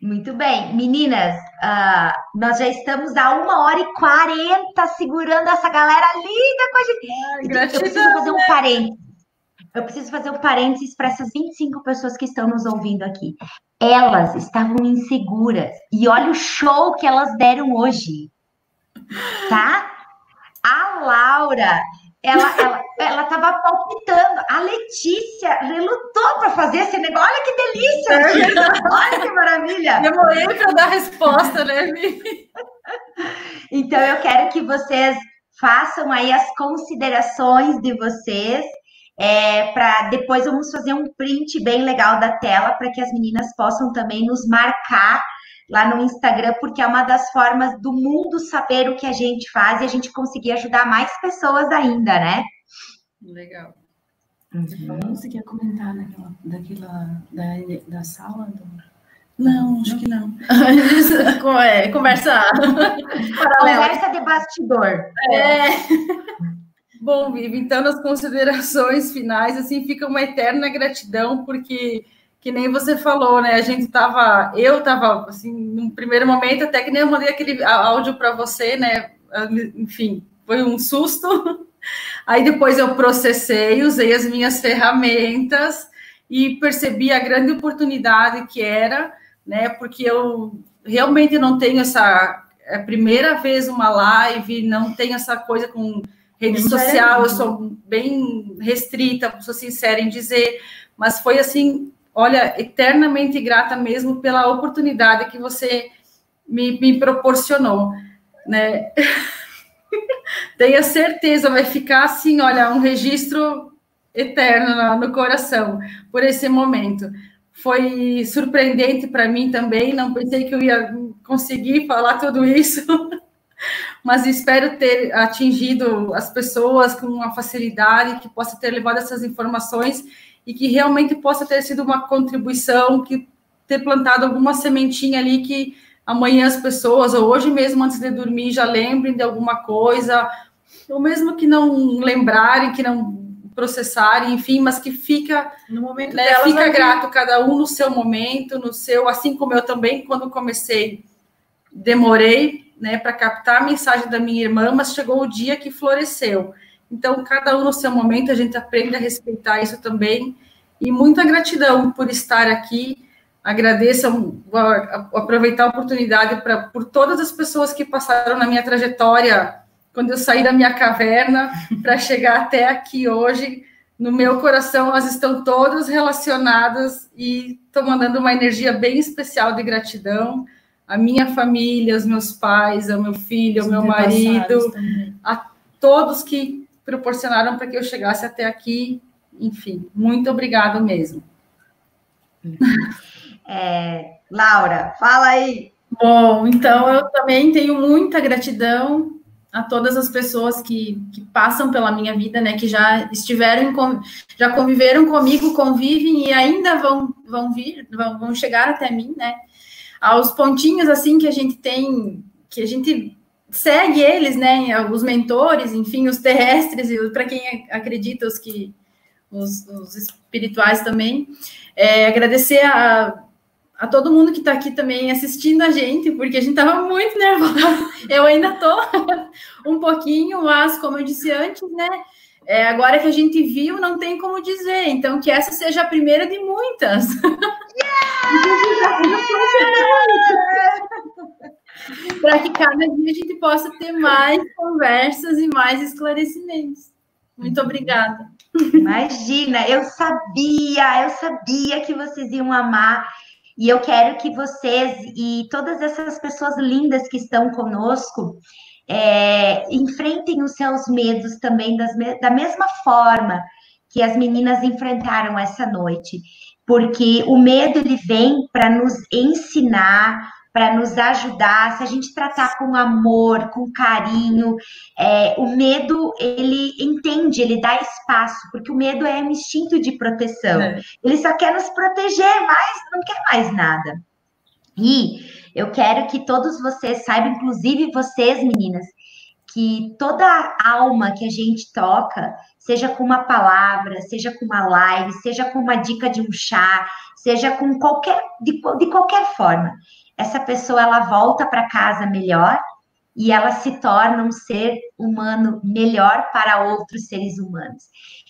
Muito bem. Meninas, uh, nós já estamos a uma hora e quarenta segurando essa galera linda com a gente. Ai, gratidão, eu preciso fazer um parênteses. Eu preciso fazer um parênteses para essas 25 pessoas que estão nos ouvindo aqui. Elas estavam inseguras. E olha o show que elas deram hoje. Tá? A Laura, ela, ela, ela tava palpitando. A Letícia relutou para fazer esse negócio. Olha que delícia! Olha que maravilha! Demorei para dar resposta, né, Então, eu quero que vocês façam aí as considerações de vocês. É, para depois vamos fazer um print bem legal da tela para que as meninas possam também nos marcar lá no Instagram, porque é uma das formas do mundo saber o que a gente faz e a gente conseguir ajudar mais pessoas ainda, né? Legal. Uhum. Você quer comentar naquela, daquela, da, da sala? Do... Não, acho que não. *laughs* é, conversa. Conversa de bastidor. É. Bom, Vivi, então nas considerações finais, assim, fica uma eterna gratidão, porque que nem você falou, né? A gente tava, eu tava assim, num primeiro momento, até que nem eu mandei aquele áudio para você, né? Enfim, foi um susto. *laughs* Aí depois eu processei, usei as minhas ferramentas e percebi a grande oportunidade que era, né? Porque eu realmente não tenho essa é a primeira vez uma live, não tenho essa coisa com rede social, eu sou bem restrita, sou sincera em dizer, mas foi assim olha, eternamente grata mesmo pela oportunidade que você me, me proporcionou, né? *laughs* Tenha certeza, vai ficar assim, olha, um registro eterno no, no coração por esse momento. Foi surpreendente para mim também, não pensei que eu ia conseguir falar tudo isso, *laughs* mas espero ter atingido as pessoas com uma facilidade, que possa ter levado essas informações e que realmente possa ter sido uma contribuição, que ter plantado alguma sementinha ali que amanhã as pessoas, ou hoje mesmo antes de dormir, já lembrem de alguma coisa, ou mesmo que não lembrarem, que não processarem, enfim, mas que fica no momento né, fica grato cada um no seu momento, no seu, assim como eu também quando comecei demorei, né, para captar a mensagem da minha irmã, mas chegou o dia que floresceu. Então, cada um no seu momento, a gente aprende a respeitar isso também. E muita gratidão por estar aqui. Agradeço, aproveitar a oportunidade para por todas as pessoas que passaram na minha trajetória quando eu saí da minha caverna *laughs* para chegar até aqui hoje. No meu coração, elas estão todas relacionadas e estou mandando uma energia bem especial de gratidão. A minha família, os meus pais, o meu filho, o meu marido, a todos que proporcionaram para que eu chegasse até aqui. Enfim, muito obrigado mesmo. *laughs* É, Laura, fala aí. Bom, então eu também tenho muita gratidão a todas as pessoas que, que passam pela minha vida, né, que já estiveram, já conviveram comigo, convivem e ainda vão, vão vir, vão, vão chegar até mim, né, aos pontinhos, assim, que a gente tem, que a gente segue eles, né, os mentores, enfim, os terrestres, e para quem acredita, os que, os, os espirituais também, é, agradecer a a todo mundo que está aqui também assistindo a gente, porque a gente estava muito nervosa. *laughs* Eu ainda estou *laughs* um pouquinho, mas como eu disse antes, né? É, agora que a gente viu, não tem como dizer. Então, que essa seja a primeira de muitas. *laughs* Para que cada dia a gente possa ter mais conversas e mais esclarecimentos. Muito obrigada. Imagina, eu sabia, eu sabia que vocês iam amar e eu quero que vocês e todas essas pessoas lindas que estão conosco é, enfrentem os seus medos também das, da mesma forma que as meninas enfrentaram essa noite, porque o medo ele vem para nos ensinar, para nos ajudar, se a gente tratar com amor, com carinho, é, o medo ele entende, ele dá espaço, porque o medo é um instinto de proteção. É. Ele só quer nos proteger, mas não quer mais nada. E eu quero que todos vocês saibam, inclusive vocês, meninas, que toda alma que a gente toca, seja com uma palavra, seja com uma live, seja com uma dica de um chá, seja com qualquer de, de qualquer forma, essa pessoa ela volta para casa melhor e ela se torna um ser humano melhor para outros seres humanos.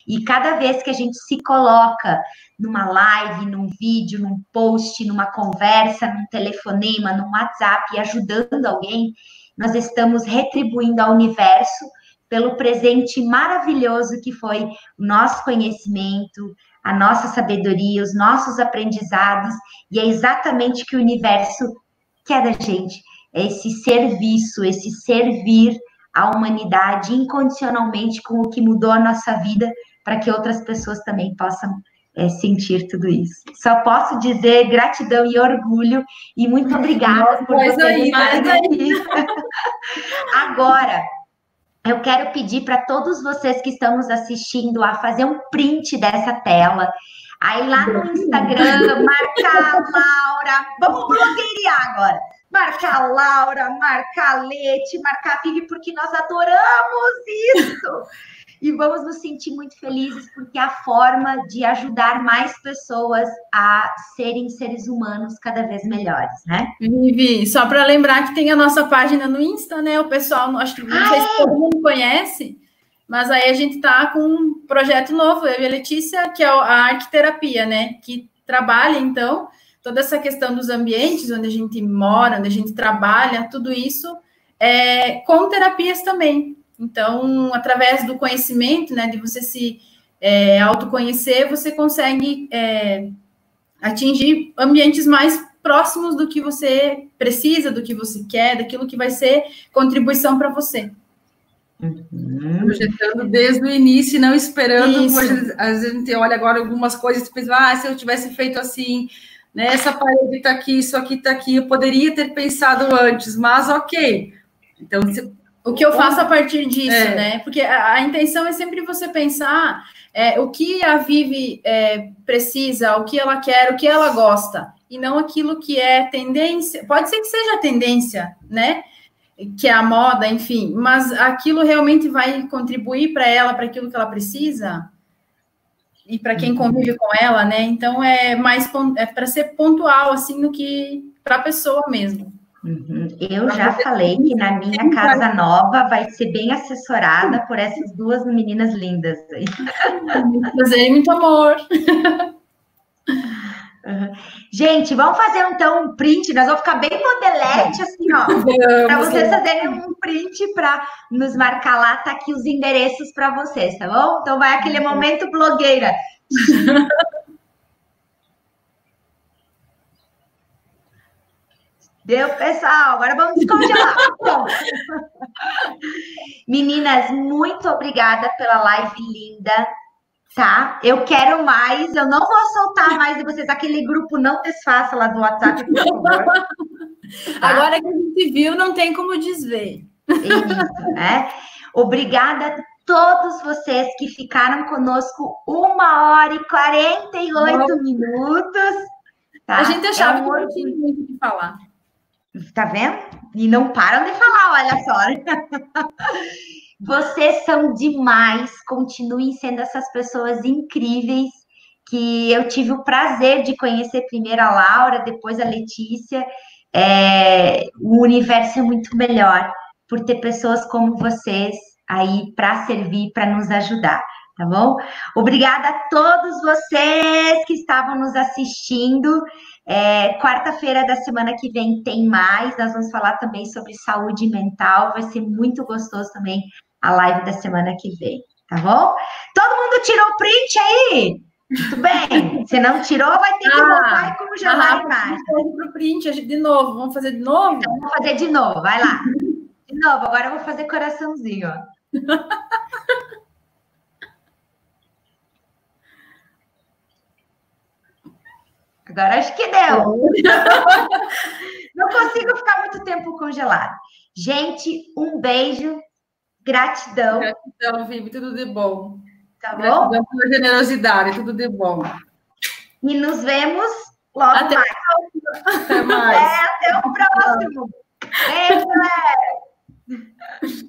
E cada vez que a gente se coloca numa live, num vídeo, num post, numa conversa, num telefonema, num WhatsApp, ajudando alguém, nós estamos retribuindo ao universo pelo presente maravilhoso que foi o nosso conhecimento, a nossa sabedoria, os nossos aprendizados, e é exatamente o que o universo quer da gente. Esse serviço, esse servir à humanidade incondicionalmente com o que mudou a nossa vida, para que outras pessoas também possam é, sentir tudo isso. Só posso dizer gratidão e orgulho e muito obrigada por vocês aí, aqui. *laughs* Agora, eu quero pedir para todos vocês que estão nos assistindo a fazer um print dessa tela. Aí lá no Instagram, marcar a Laura. Vamos blogueirar agora. Marcar a Laura, marcar a Lete, marcar a Vivi, porque nós adoramos isso *laughs* e vamos nos sentir muito felizes porque é a forma de ajudar mais pessoas a serem seres humanos cada vez melhores, né? Vivi, só para lembrar que tem a nossa página no Insta, né? O pessoal, acho que não ah, sei se é? todo mundo conhece, mas aí a gente está com um projeto novo, eu e a Letícia, que é a arquiterapia, né? Que trabalha, então, toda essa questão dos ambientes onde a gente mora, onde a gente trabalha, tudo isso é, com terapias também. Então, através do conhecimento, né, de você se é, autoconhecer, você consegue é, atingir ambientes mais próximos do que você precisa, do que você quer, daquilo que vai ser contribuição para você. Uhum. Projetando desde o início, não esperando. Às vezes a gente olha agora algumas coisas e pensa, ah, se eu tivesse feito assim, né, essa parede está aqui, isso aqui está aqui, eu poderia ter pensado antes, mas ok. Então, se o que eu faço a partir disso, é. né? Porque a, a, intenção é sempre você pensar é, o que a Vivi é, precisa, o que ela quer, o que ela gosta, e não aquilo que é tendência. Pode ser que seja tendência, né? que é a moda, enfim, mas aquilo realmente vai contribuir para ela, para aquilo que ela precisa e para quem uhum. convive com ela, né? Então é mais é para ser pontual assim no que para a pessoa mesmo. Uhum. Eu já falei que na minha casa nova vai ser bem assessorada por essas duas meninas lindas aí. Prazer, muito amor. *laughs* Uhum. Gente, vamos fazer então um print. Nós vamos ficar bem modelete, assim, ó. Para vocês fazerem um print para nos marcar lá, tá aqui os endereços para vocês, tá bom? Então vai aquele momento blogueira. *laughs* Deu, pessoal. Agora vamos descongelar. *laughs* Meninas, muito obrigada pela live linda tá? Eu quero mais, eu não vou soltar mais de vocês. Aquele grupo não desfaça lá do WhatsApp, por favor. *laughs* Tá? Agora que a gente viu, não tem como desver. Isso, né? Obrigada a todos vocês que ficaram conosco uma hora e 48 Nossa. minutos. Tá? A gente achava é um que não tinha muito de falar. Tá vendo? E não param de falar, olha só. Vocês são demais, continuem sendo essas pessoas incríveis que eu tive o prazer de conhecer primeiro a Laura, depois a Letícia. É, o universo é muito melhor por ter pessoas como vocês aí para servir, para nos ajudar, tá bom? Obrigada a todos vocês que estavam nos assistindo. É, Quarta-feira da semana que vem tem mais. Nós vamos falar também sobre saúde mental. Vai ser muito gostoso também a live da semana que vem, tá bom? Todo mundo tirou o print aí? Tudo bem. *laughs* Se não tirou, vai ter que ah, voltar e congelar ah, a imagem. Vamos print de novo. Vamos fazer de novo? Então, vamos fazer de novo. Vai lá. De novo. Agora eu vou fazer coraçãozinho, ó. Agora acho que deu. *laughs* Não consigo ficar muito tempo congelado. Gente, um beijo. Gratidão. Gratidão, Vivi, tudo de bom. Tá bom? Gratidão pela generosidade, tudo de bom. E nos vemos logo até mais. Até mais. É, até o próximo. Beijo, galera.